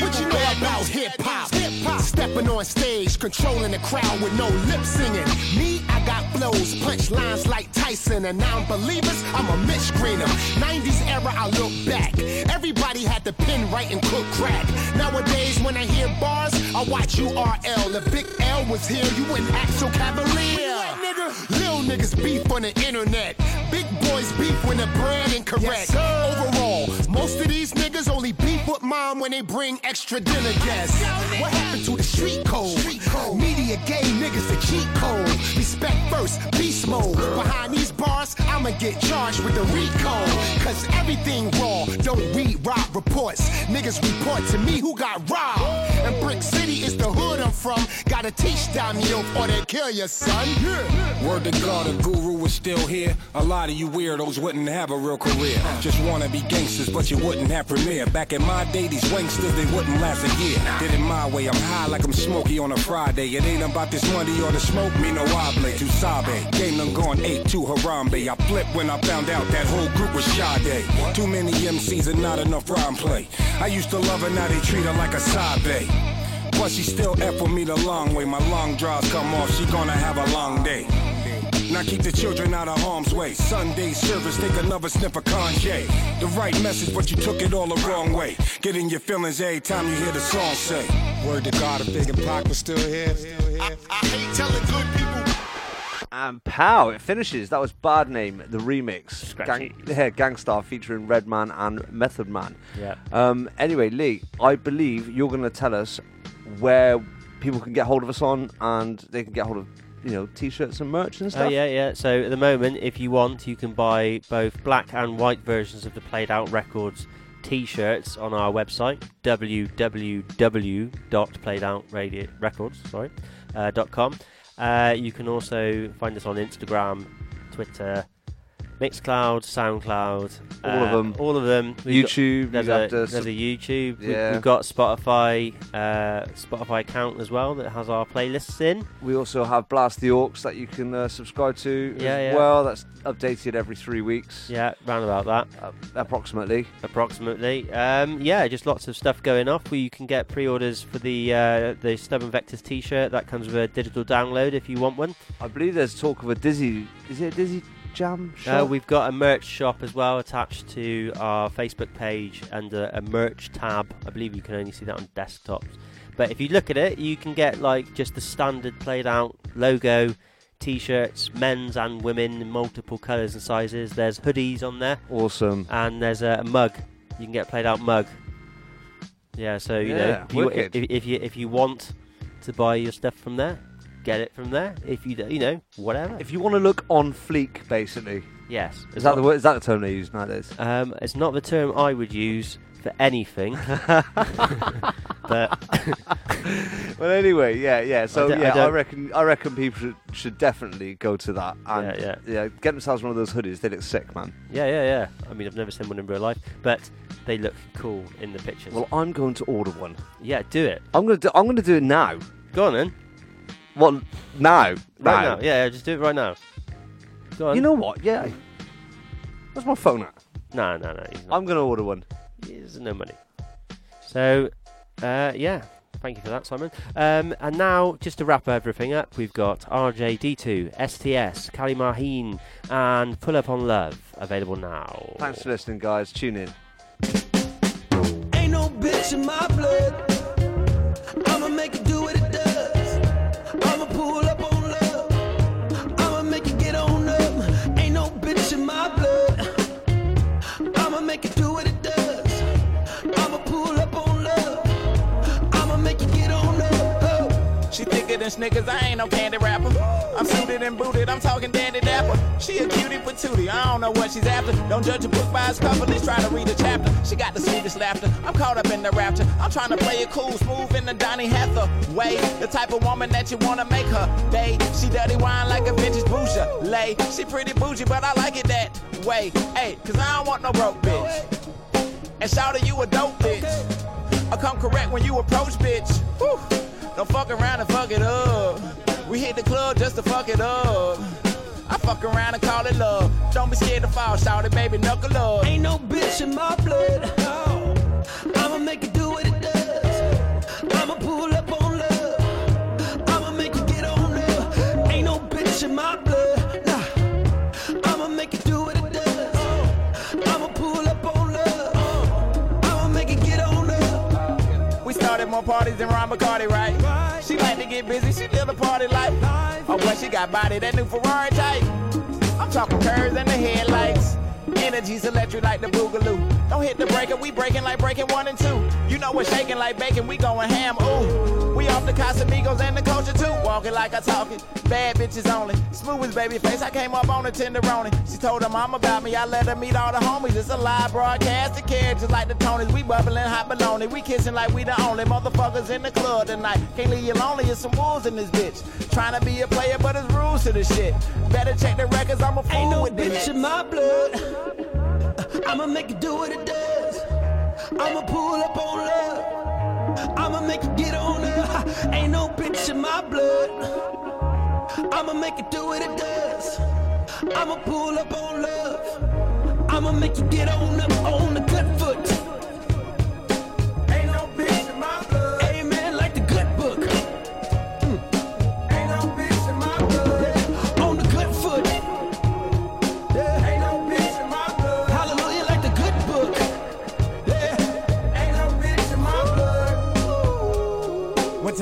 Speaker 38: what you know about hip hop? Stepping on stage, controlling the crowd with no lip singing. Me, got flows, punchlines like Tyson, and non-believers, I'm a Mitch Greener. 90s era, I look back. Everybody had the pen right and cook crack. Nowadays, when I hear bars, I watch URL. If Big L was here, you wouldn't act so cavalier. Little niggas beef on the internet. Big boys beef when the brand incorrect. Overall, most of these niggas only beef with mom when they bring extra dinner guests. What happened to the street code? Media gay niggas the cheat code. Respect first, beast mode. Behind these bars, I'ma get charged with the RICO. Cause everything raw, don't read rob reports. Niggas report to me who got robbed. And Brick City is the hood I'm from. Gotta teach down you or they kill your son.
Speaker 21: Word to God, a guru is still here. A lot of you weirdos wouldn't have a real career. Just wanna be gangsters, but you wouldn't have Premier. Back in my day, these wanksters, they wouldn't last a year. Did it my way, I'm high like I'm Smokey on a Friday. It ain't about this money or the smoke, me no hable. To Sabe, game done gone 8 to Harambe. I flipped when I found out that whole group was Sade. Too many MCs and not enough rhyme play. I used to love her, now they treat her like a Sabe. Plus, she still F with me the long way. My long draws come off, she gonna have a long day. Now keep the children out of harm's way. Sunday service, take another sniff of Kanye. The right message, but you took it all the wrong way. Get in your feelings every time you hear the song say.
Speaker 38: Word to God, if Big and Pac was still here. I, I hate telling good people.
Speaker 13: And pow, it finishes. That was Bad Name, the remix. Gang, yeah, Gang Starr featuring Redman and Method Man.
Speaker 5: Yeah.
Speaker 13: Um, anyway, Lee, I believe you're going to tell us where people can get hold of us on and they can get hold of, you know, t-shirts and merch and stuff.
Speaker 5: Oh yeah, yeah. So at the moment, if you want, you can buy both black and white versions of the Played Out Records T-shirts on our website www.playedoutradio.records. Sorry, uh, dot com. Uh, you can also find us on Instagram, Twitter, Mixcloud, SoundCloud,
Speaker 13: All of
Speaker 5: uh,
Speaker 13: them.
Speaker 5: all of them. We've got-
Speaker 13: YouTube,
Speaker 5: there's a, there's a YouTube. We-
Speaker 13: Yeah.
Speaker 5: We've got Spotify, uh, Spotify account as well that has our playlists in.
Speaker 13: We also have Blast the Orcs that you can uh, subscribe to
Speaker 5: Yeah,
Speaker 13: as
Speaker 5: yeah.
Speaker 13: well. That's updated every three weeks.
Speaker 5: Yeah, round about that.
Speaker 13: Uh, approximately.
Speaker 5: Approximately. Um, yeah, just lots of stuff going off. Where you can get pre-orders for the uh, the Stubborn Vectors T-shirt. That comes with a digital download if you want one.
Speaker 13: I believe there's talk of a Dizzy. Is it a Dizzy Jam
Speaker 5: Uh, we've got a merch shop as well attached to our Facebook page and a, a merch tab. I believe you can only see that on desktops. But if you look at it, you can get like just the standard played out logo t-shirts, men's and women in multiple colours and sizes. There's hoodies on there.
Speaker 13: Awesome.
Speaker 5: And there's a, mug. You can get played out mug. Yeah, so you
Speaker 13: Yeah,
Speaker 5: know if you, if, if you if you want to buy your stuff from there, get it from there. If you d- you know whatever.
Speaker 13: If you want to look on fleek, basically.
Speaker 5: Yes.
Speaker 13: Is that the word? Is that the term they use nowadays?
Speaker 5: Um, it's not the term I would use for anything. [laughs] but [laughs]
Speaker 13: well, anyway, yeah, yeah. So
Speaker 5: I don't- I
Speaker 13: yeah, I, reckon I reckon people should, should definitely go to that and
Speaker 5: Yeah,
Speaker 13: yeah, get themselves one of those hoodies. They look sick, man.
Speaker 5: yeah, yeah, yeah. I mean, I've never seen one in real life, but they look cool in the pictures.
Speaker 13: Well, I'm going to order one.
Speaker 5: yeah, do it.
Speaker 13: I'm gonna do. I'm gonna do it now.
Speaker 5: Go on then.
Speaker 13: What now?
Speaker 5: Right now. Yeah, yeah, just do it right now. Go on.
Speaker 13: You know what? Yeah. Where's my phone at?
Speaker 5: No, no, no. he's not.
Speaker 13: I'm gonna order one.
Speaker 5: There's no money. So, uh, yeah. Thank you for that, Simon. Um, and now, just to wrap everything up, we've got RJD2, STS, Khari Mateen, and Pull Up on Love available now.
Speaker 13: Thanks for listening, guys. Tune in.
Speaker 32: Ain't no bitch in my blood. I'ma make it
Speaker 16: Than Snickers, I ain't no candy rapper. I'm suited and booted, I'm talking dandy dapper. She a cutie patootie, I don't know what she's after. Don't judge a book by its cover, let's try to read a chapter. She got the sweetest laughter, I'm caught up in the rapture. I'm trying to play it cool, smooth in the Donny way. The type of woman that you wanna make her day. She dirty wine like a vintage. Lay, she pretty bougie, but I like it that way. Hey, cause I don't want no broke bitch. And shout you a dope bitch. I come correct when you approach, bitch. Whew. Don't fuck around and fuck it up. We hit the club just to fuck it up. I fuck around and call it love. Don't be scared to fall, shout it, baby, knuckle up.
Speaker 32: Ain't no bitch in my blood. I'ma make it do what it does. I'ma pull up on love. I'ma make it get on up. Ain't no bitch in my blood.
Speaker 16: Parties than Ron McCarty, right? She like to get busy, she live the party life. Oh, boy, she got body, that new Ferrari type. I'm talking curves and the headlights. Energy's electric like the boogaloo. Don't hit the breaker, we breaking like breaking one and two. You know we're shaking like bacon, we going ham, ooh. We off the Casamigos and the culture too. Walking like I talking, bad bitches only. Smooth as baby face, I came up on a tenderoni. She told her mom about me, I let her meet all the homies. It's a live broadcast, the characters like the Tonys. We bubbling hot baloney, we kissing like we the only motherfuckers in the club tonight. Can't leave you lonely, it's some wolves in this bitch. Trying to be a player, but it's rules to the shit. Better check the records, I'm a fool
Speaker 32: Ain't no
Speaker 16: with
Speaker 32: bitch
Speaker 16: hits.
Speaker 32: in my blood. I'ma make it do what it does. I'ma pull up on love. I'ma make it get on up. Ain't no bitch in my blood. I'ma make it do what it does. I'ma pull up on love. I'ma make you get on up on the good foot.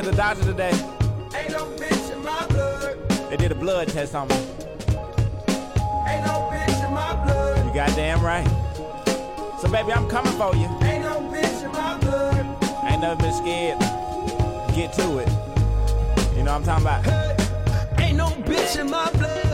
Speaker 32: the
Speaker 16: doctor today.
Speaker 32: Ain't no bitch in my blood.
Speaker 16: They did a blood test on me.
Speaker 32: Ain't no bitch in my blood.
Speaker 16: You goddamn right. So baby, I'm coming for you.
Speaker 32: Ain't no bitch in my blood.
Speaker 16: I ain't never been scared. Get to it. You know what I'm talking about? Hey, ain't no bitch in my blood.